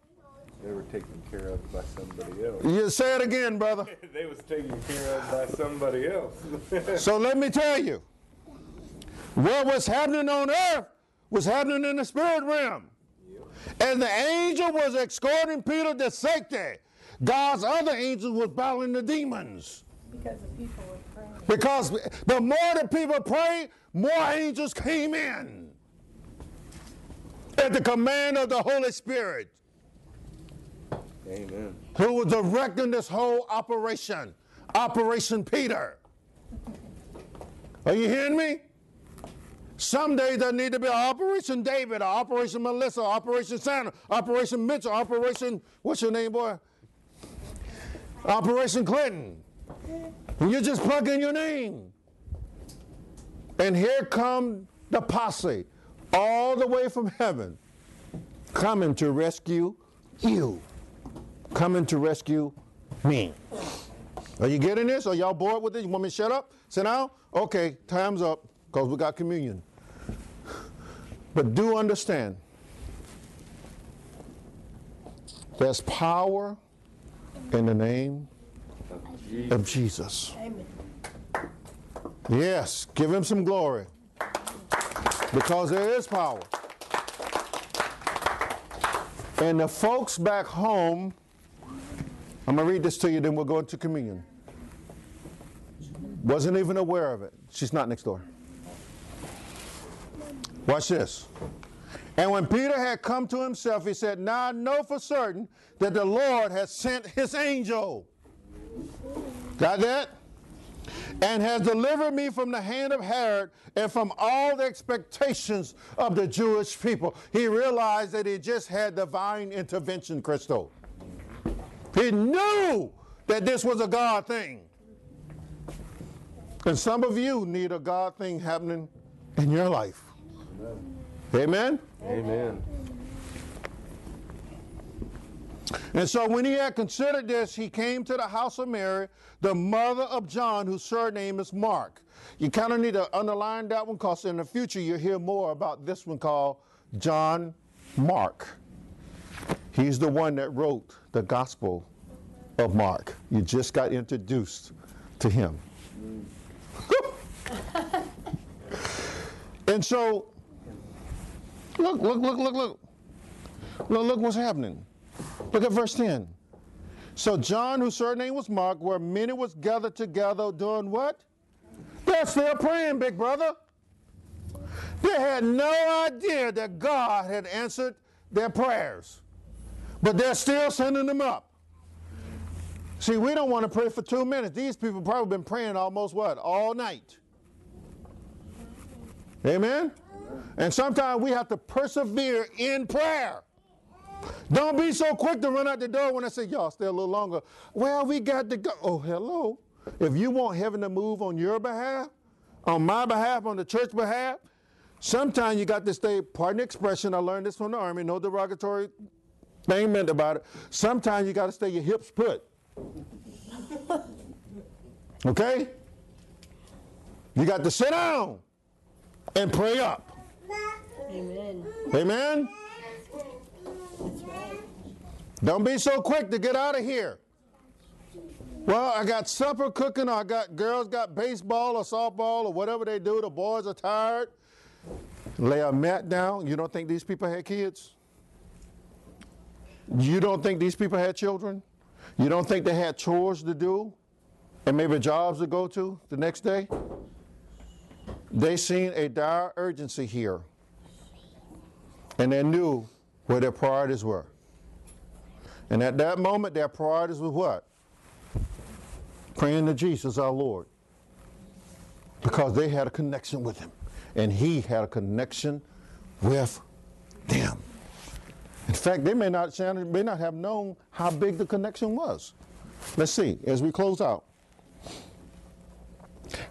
They were taken care of by somebody else. You say it again, brother. they was taken care of by somebody else. So let me tell you, what was happening on earth was happening in the spirit realm. And the angel was escorting Peter to safety. God's other angels was battling the demons. Because the people were praying. Because the more the people prayed, more angels came in. At the command of the Holy Spirit, Amen. who was directing this whole operation, Operation Peter. Are you hearing me? Some days there need to be Operation David, or Operation Melissa, Operation Santa, Operation Mitchell, Operation, what's your name, boy? Operation Clinton. You just plug in your name. And here come the posse, all the way from heaven, coming to rescue you. Coming to rescue me. Are you getting this? Are y'all bored with this? You want me to shut up? Sit down? Okay, time's up, because we got communion. But do understand, there's power in the name of Jesus. Amen. Yes, give him some glory. Because there is power. And the folks back home, I'm going to read this to you, then we'll go into communion. Wasn't even aware of it. She's not next door. Watch this. And when Peter had come to himself, he said, Now I know for certain that the Lord has sent his angel. Got that? and has delivered me from the hand of Herod and from all the expectations of the Jewish people. He realized that he just had divine intervention, Christo. He knew that this was a God thing. And some of you need a God thing happening in your life. Amen? Amen. Amen. And so when he had considered this, he came to the house of Mary, the mother of John, whose surname is Mark. You kind of need to underline that one because in the future you'll hear more about this one called John Mark. He's the one that wrote the Gospel of Mark. You just got introduced to him. and so, look, look, look, look, look. Look, look what's happening. Look at verse 10. So John, whose surname was Mark, where many was gathered together doing what? They're still praying, big brother. They had no idea that God had answered their prayers, but they're still sending them up. See, we don't want to pray for two minutes. These people probably been praying almost what? All night. Amen? And sometimes we have to persevere in prayer. Don't be so quick to run out the door when I say, y'all stay a little longer. Well, we got to go. Oh, hello. If you want heaven to move on your behalf, on my behalf, on the church behalf, sometimes you got to stay, pardon the expression, I learned this from the Army, no derogatory thing meant about it. Sometimes you got to stay your hips put. Okay? You got to sit down. and pray up. Amen. Amen? Don't be so quick to get out of here. Well, I got supper cooking, or I got girls got baseball or softball or whatever they do. The boys are tired. Lay a mat down. You don't think these people had kids? You don't think these people had children? You don't think they had chores to do and maybe jobs to go to the next day? They seen a dire urgency here. And they knew where their priorities were. And at that moment, their priorities was what? Praying to Jesus, our Lord. Because they had a connection with him. And he had a connection with them. In fact, they may not, may not have known how big the connection was. Let's see, as we close out.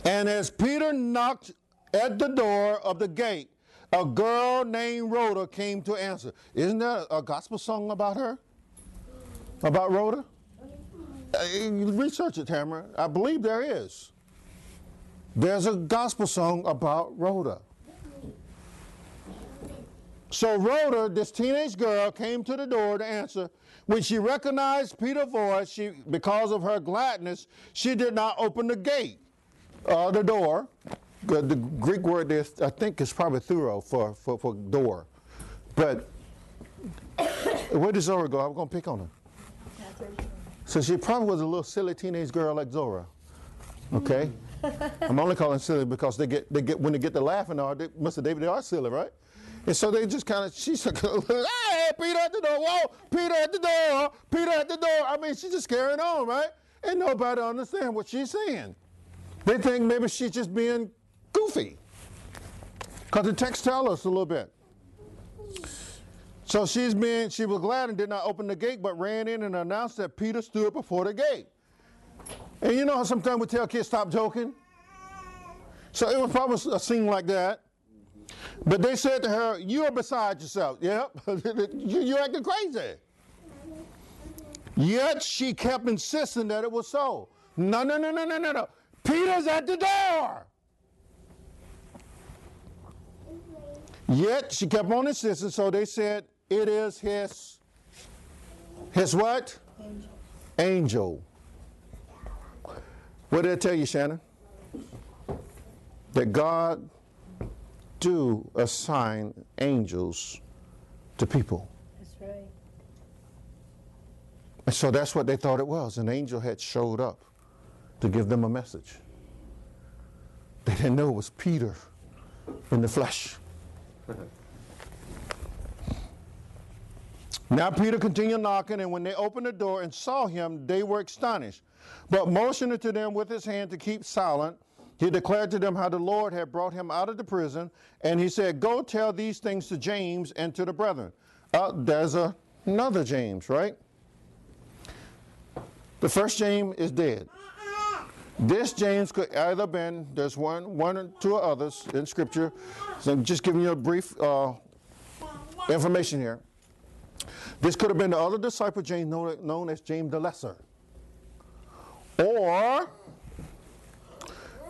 And as Peter knocked at the door of the gate, a girl named Rhoda came to answer. Isn't there a gospel song about her? About Rhoda? Uh, research it, Tamara. I believe there is. There's a gospel song about Rhoda. So Rhoda, this teenage girl, came to the door to answer. When she recognized Peter's voice, she, because of her gladness, she did not open the gate, uh, the door. The, the Greek word there, I think, is probably thuro for, for, for door. But where did Zora go? I'm going to pick on her. So she probably was a little silly teenage girl like Zora. Okay? I'm only calling silly because they get, they get when they get to laughing, or they, Mr. David, they are silly, right? And so they just kind of, she's like, hey, Peter at the door, whoa, Peter at the door, Peter at the door. I mean, she's just carrying on, right? And nobody understand what she's saying. They think maybe she's just being goofy. Because the text tells us a little bit. So she's been, she was glad and did not open the gate, but ran in and announced that Peter stood before the gate. And you know how sometimes we tell kids, stop joking? So it was probably a scene like that. But they said to her, You are beside yourself. Yep, you, are acting crazy. Yet she kept insisting that it was so. No, no, no, no, no, no, no. Peter's at the door. Yet she kept on insisting, so they said, It is his, his what? Angel. Angel. What did I tell you, Shannon? That God do assign angels to people. That's right. And so that's what they thought it was. An angel had showed up to give them a message. They didn't know it was Peter in the flesh. Now Peter continued knocking, and when they opened the door and saw him, they were astonished. But motioning to them with his hand to keep silent, he declared to them how the Lord had brought him out of the prison, and he said, Go tell these things to James and to the brethren. Uh, there's a, another James, right? The first James is dead. This James could either been, there's one, one or two others in Scripture. So I'm just giving you a brief uh, information here. This could have been the other disciple James known, known as James the Lesser. Or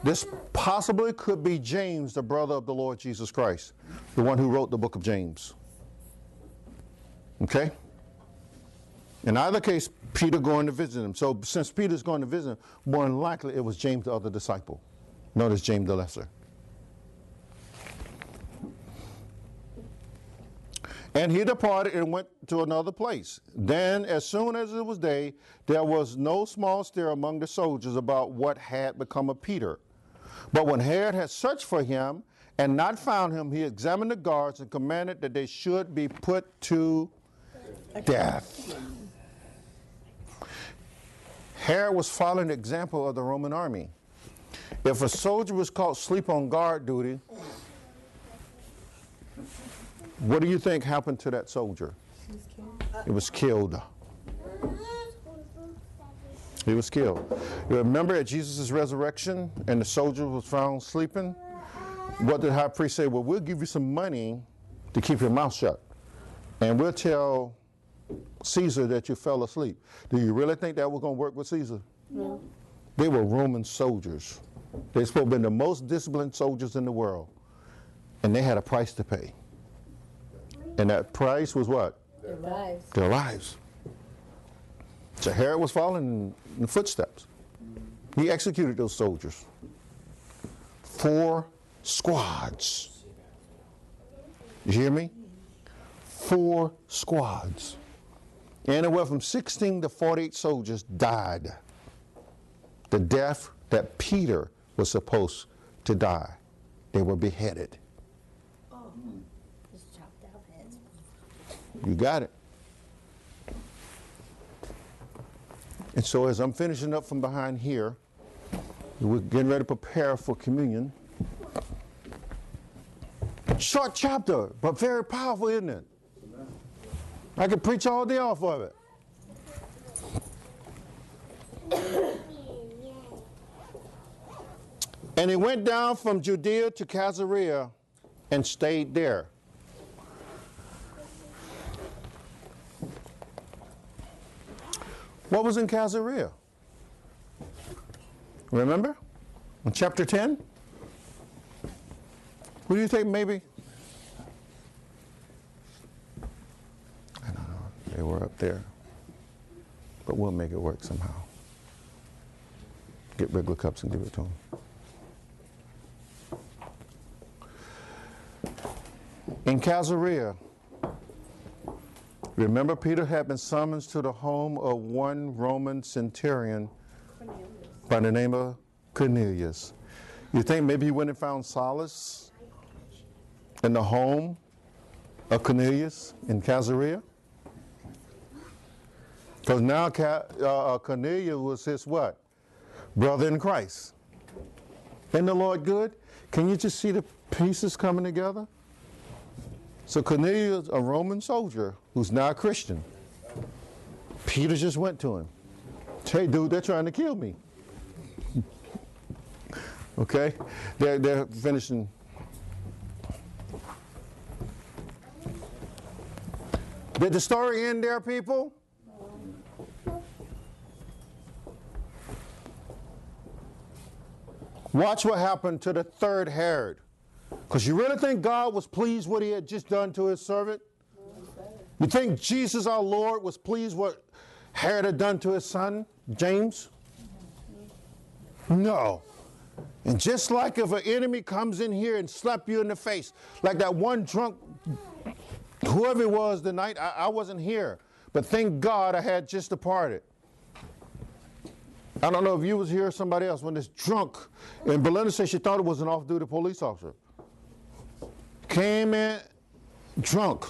this possibly could be James, the brother of the Lord Jesus Christ, the one who wrote the book of James. Okay? In either case, Peter going to visit him. So since Peter's going to visit him, more than likely it was James, the other disciple. Notice James the Lesser. And he departed and went to another place. Then, as soon as it was day, there was no small stir among the soldiers about what had become of Peter. But when Herod had searched for him and not found him, he examined the guards and commanded that they should be put to death. Herod was following the example of the Roman army. If a soldier was caught sleep on guard duty, what do you think happened to that soldier? It was killed. He was killed. You remember at Jesus' resurrection and the soldier was found sleeping? What did the high priest say? Well, we'll give you some money to keep your mouth shut. And we'll tell Caesar that you fell asleep. Do you really think that was going to work with Caesar? No. They were Roman soldiers. They're supposed to be the most disciplined soldiers in the world. And they had a price to pay. And that price was what? Their lives. Their lives. So Herod was following in the footsteps. He executed those soldiers. Four squads. You hear me? Four squads. Anywhere from 16 to 48 soldiers died. The death that Peter was supposed to die. They were beheaded. Oh, just chopped heads. You got it. And so, as I'm finishing up from behind here, we're getting ready to prepare for communion. Short chapter, but very powerful, isn't it? I could preach all day off of it. And he went down from Judea to Caesarea and stayed there. What was in Caesarea? Remember? In chapter 10? What do you think, maybe? I don't know. They were up there. But we'll make it work somehow. Get regular cups and give it to them. In Caesarea, remember Peter had been summoned to the home of one Roman centurion by the name of Cornelius. You think maybe he went and found solace in the home of Cornelius in Caesarea? Because now uh, uh, Cornelius was his what? Brother in Christ. Isn't the Lord good? Can you just see the pieces coming together? So Cornelius, a Roman soldier who's now a Christian, Peter just went to him. Hey, dude, they're trying to kill me. okay? They're, they're finishing. Did the story end there, people? Watch what happened to the third Herod. Because you really think God was pleased what he had just done to his servant? You think Jesus our Lord was pleased what Herod had done to his son, James? No. And just like if an enemy comes in here and slap you in the face, like that one drunk, whoever it was the night, I, I wasn't here. But thank God I had just departed. I don't know if you was here or somebody else when this drunk, and Belinda said she thought it was an off-duty police officer. Came in drunk,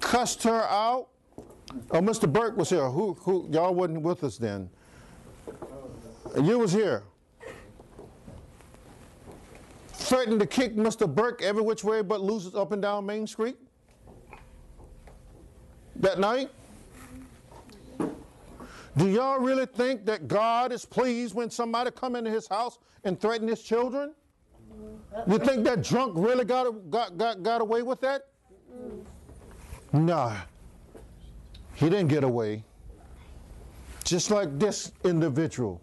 cussed her out. Oh, Mr. Burke was here. Who, who, y'all wasn't with us then. You was here. Threatened to kick Mr. Burke every which way but loses up and down Main Street. That night. Do y'all really think that God is pleased when somebody come into his house and threaten his children? You think that drunk really got, got, got, got away with that? Nah. He didn't get away. Just like this individual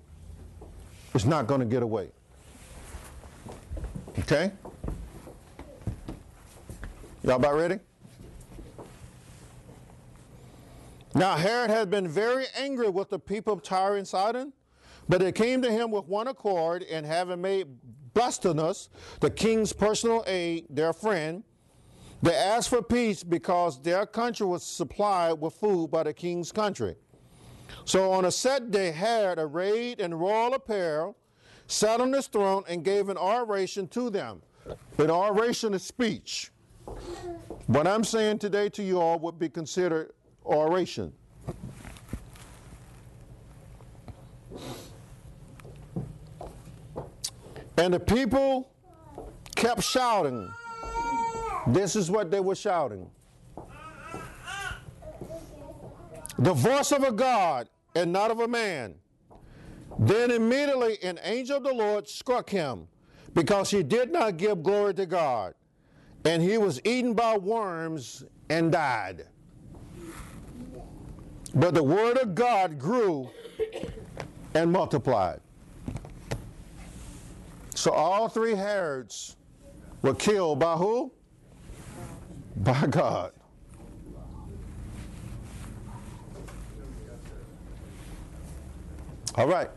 is not going to get away. Okay? Y'all about ready? Now Herod had been very angry with the people of Tyre and Sidon, but they came to him with one accord, and having made Blastus, the king's personal aide, their friend, they asked for peace because their country was supplied with food by the king's country. So on a set day, Herod, arrayed in royal apparel, sat on his throne and gave an oration to them. An oration is speech. What I'm saying today to you all would be considered oration. And the people kept shouting. This is what they were shouting. The voice of a God and not of a man. Then immediately an angel of the Lord struck him because he did not give glory to God. And he was eaten by worms and died. But the word of God grew and multiplied. So all three Herods were killed by who? By God. All right.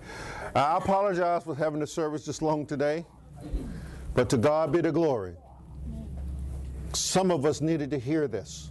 I apologize for having the service this long today, but to God be the glory. Some of us needed to hear this.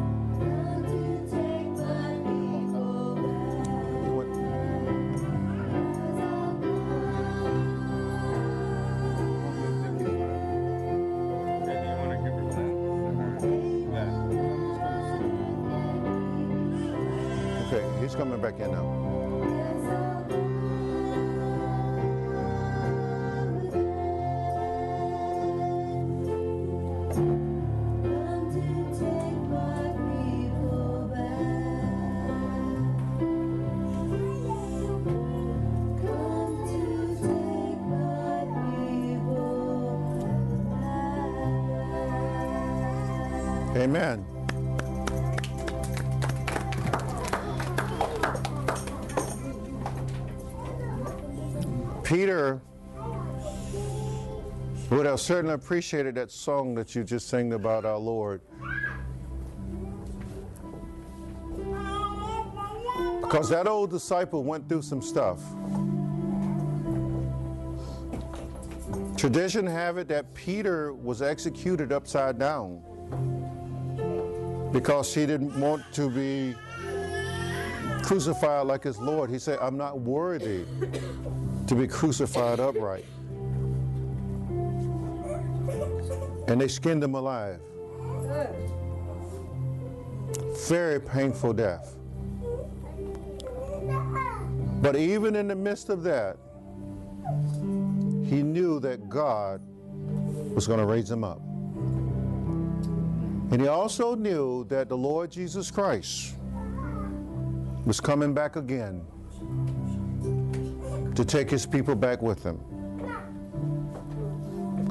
certainly appreciated that song that you just sang about our Lord. Because that old disciple went through some stuff. Tradition have it that Peter was executed upside down because he didn't want to be crucified like his Lord. He said, I'm not worthy to be crucified upright. And they skinned him alive. Very painful death. But even in the midst of that, he knew that God was going to raise him up. And he also knew that the Lord Jesus Christ was coming back again to take his people back with him.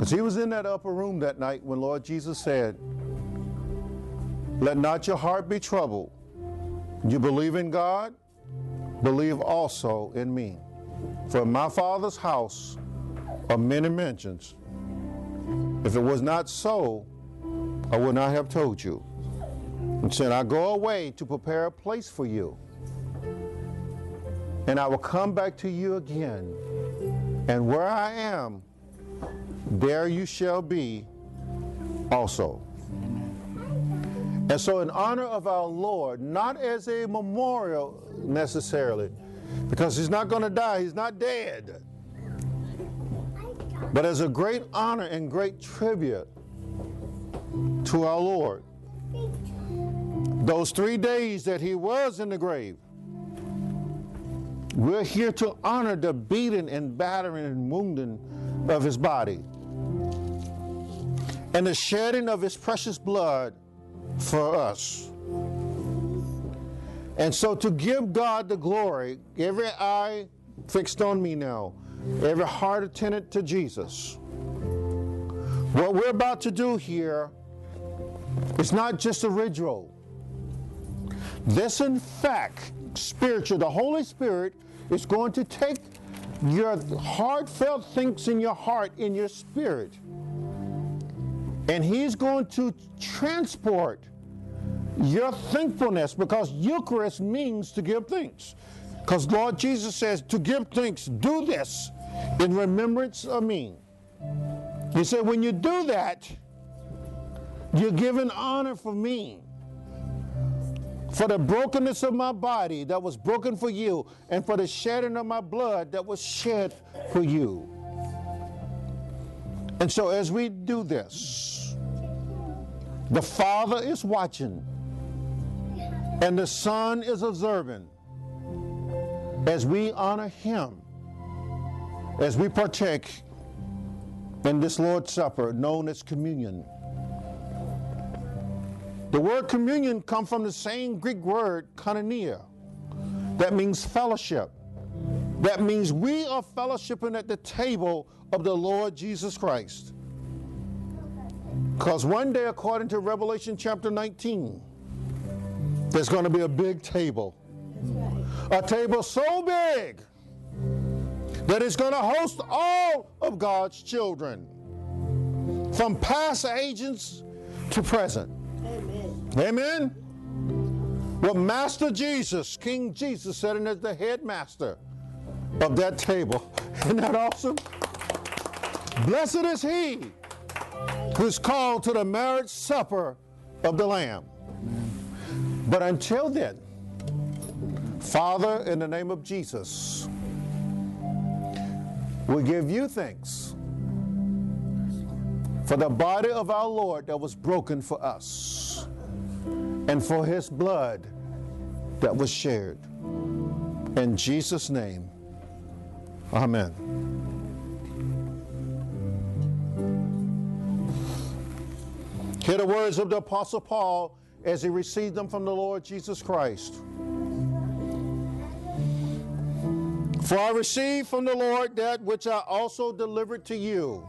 Because he was in that upper room that night when Lord Jesus said, Let not your heart be troubled. You believe in God, believe also in me. For in my Father's house are many mansions. If it was not so, I would not have told you. And said, I go away to prepare a place for you. And I will come back to you again. And where I am, there you shall be also. And so, in honor of our Lord, not as a memorial necessarily, because he's not going to die, he's not dead, but as a great honor and great tribute to our Lord. Those three days that he was in the grave, we're here to honor the beating and battering and wounding of his body and the shedding of his precious blood for us. And so, to give God the glory, every eye fixed on me now, every heart attentive to Jesus. What we're about to do here is not just a ritual. This, in fact, spiritual, the Holy Spirit is going to take your heartfelt things in your heart, in your spirit, and He's going to transport your thankfulness because Eucharist means to give thanks. Because Lord Jesus says, to give thanks, do this in remembrance of me. He said, when you do that, you're giving honor for me. For the brokenness of my body that was broken for you, and for the shedding of my blood that was shed for you. And so, as we do this, the Father is watching, and the Son is observing as we honor Him, as we partake in this Lord's Supper known as communion. The word communion comes from the same Greek word, koinonia, that means fellowship. That means we are fellowshipping at the table of the Lord Jesus Christ. Because one day, according to Revelation chapter 19, there's going to be a big table. A table so big that it's going to host all of God's children, from past agents to present. Amen. Well, Master Jesus, King Jesus, sitting as the headmaster of that table. Isn't that awesome? Blessed is he who's called to the marriage supper of the Lamb. But until then, Father, in the name of Jesus, we give you thanks for the body of our Lord that was broken for us and for his blood that was shared. In Jesus' name, amen. Hear the words of the Apostle Paul as he received them from the Lord Jesus Christ. For I received from the Lord that which I also delivered to you.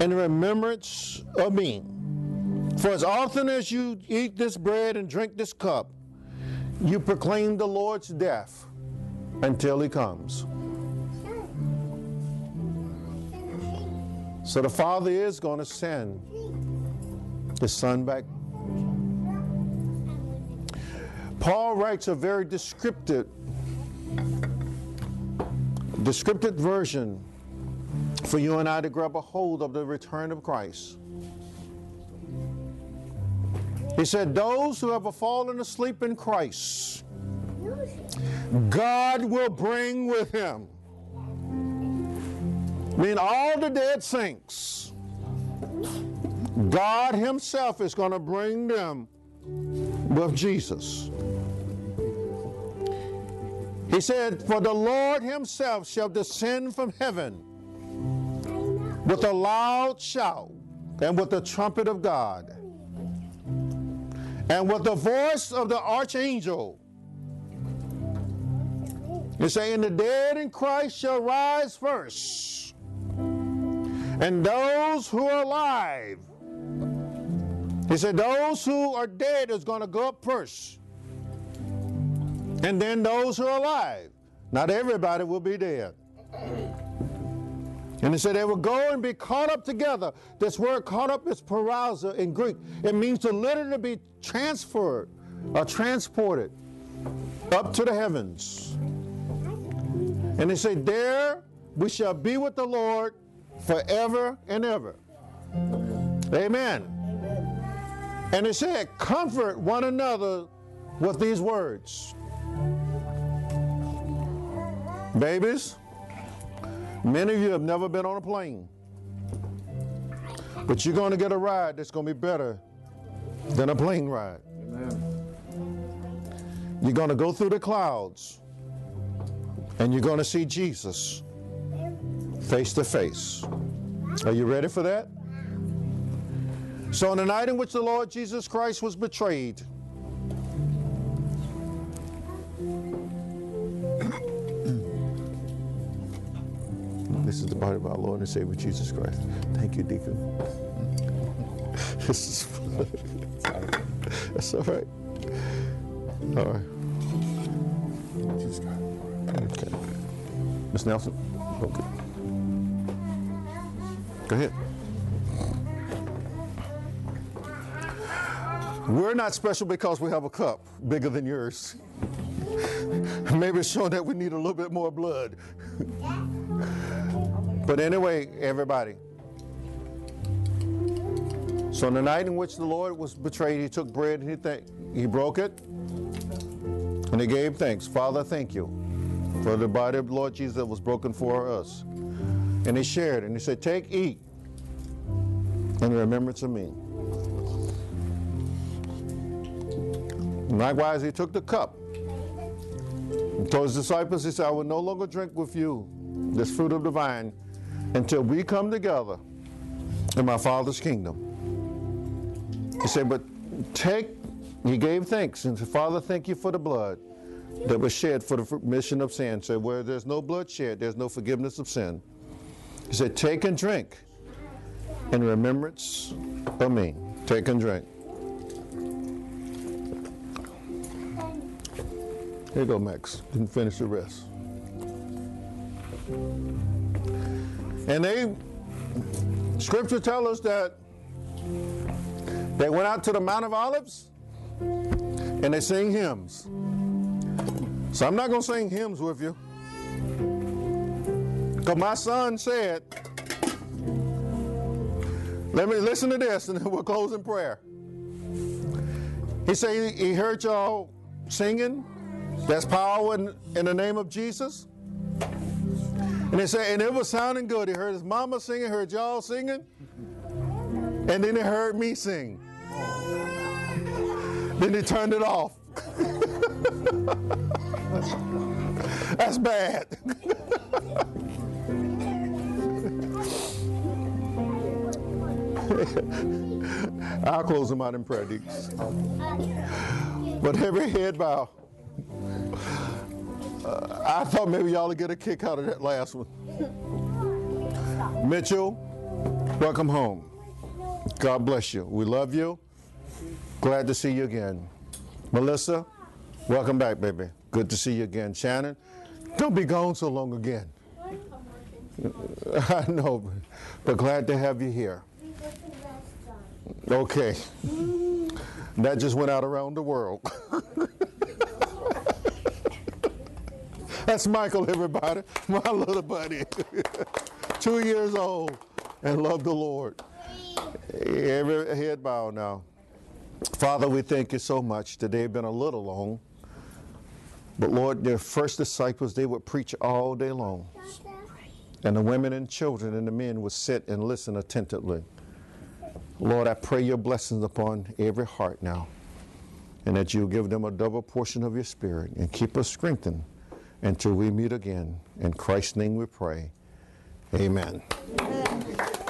in remembrance of me. For as often as you eat this bread and drink this cup, you proclaim the Lord's death until he comes. So the Father is going to send the Son back. Paul writes a very descriptive, descriptive version for you and I to grab a hold of the return of Christ. He said, Those who have fallen asleep in Christ, God will bring with him. I mean, all the dead saints, God Himself is going to bring them with Jesus. He said, For the Lord Himself shall descend from heaven with a loud shout and with the trumpet of God and with the voice of the archangel. He's saying, The dead in Christ shall rise first, and those who are alive. He said, Those who are dead is going to go up first, and then those who are alive. Not everybody will be dead. And he said they will go and be caught up together. This word caught up is parousia in Greek. It means to literally be transferred or transported up to the heavens. And they said, There we shall be with the Lord forever and ever. Amen. And he said, Comfort one another with these words. Babies, Many of you have never been on a plane. But you're going to get a ride that's going to be better than a plane ride. Amen. You're going to go through the clouds and you're going to see Jesus face to face. Are you ready for that? So, on the night in which the Lord Jesus Christ was betrayed, This is the body of our Lord and Savior Jesus Christ. Thank you, Deacon. this is That's all right. All right. Jesus Christ. Okay. Miss Nelson? Okay. Go ahead. We're not special because we have a cup bigger than yours. Maybe it's showing that we need a little bit more blood. But anyway, everybody. So on the night in which the Lord was betrayed, he took bread and he, th- he broke it and he gave thanks. Father, thank you for the body of the Lord Jesus that was broken for us. And he shared and he said, Take, eat in remembrance of me. Likewise, he took the cup. And told his disciples, he said, I will no longer drink with you this fruit of the vine until we come together in my Father's kingdom. He said, but take, he gave thanks and said, Father, thank you for the blood that was shed for the remission of sin. Said, where there's no blood shed, there's no forgiveness of sin. He said, take and drink in remembrance of me. Take and drink. Here you go, Max. You can finish the rest. And they, scripture tell us that they went out to the Mount of Olives and they sing hymns. So I'm not going to sing hymns with you. Because my son said, let me listen to this and then we'll close in prayer. He said he heard y'all singing. That's power in, in the name of Jesus. And he said, and it was sounding good. He heard his mama singing, heard y'all singing, and then he heard me sing. then he turned it off. That's bad. I'll close them out in prayer, Deeks. But every head bow. Uh, I thought maybe y'all would get a kick out of that last one. Mitchell, welcome home. God bless you. We love you. Glad to see you again. Melissa, Welcome back, baby. Good to see you again. Shannon, don't be gone so long again. I know, but glad to have you here. Okay. That just went out around the world. That's Michael, everybody, my little buddy. Two years old and love the Lord. Every head bow now. Father, we thank you so much. Today has been a little long. But Lord, their first disciples, they would preach all day long. And the women and children and the men would sit and listen attentively. Lord, I pray your blessings upon every heart now. And that you'll give them a double portion of your spirit and keep us strengthened until we meet again. In Christ's name we pray. Amen. Amen.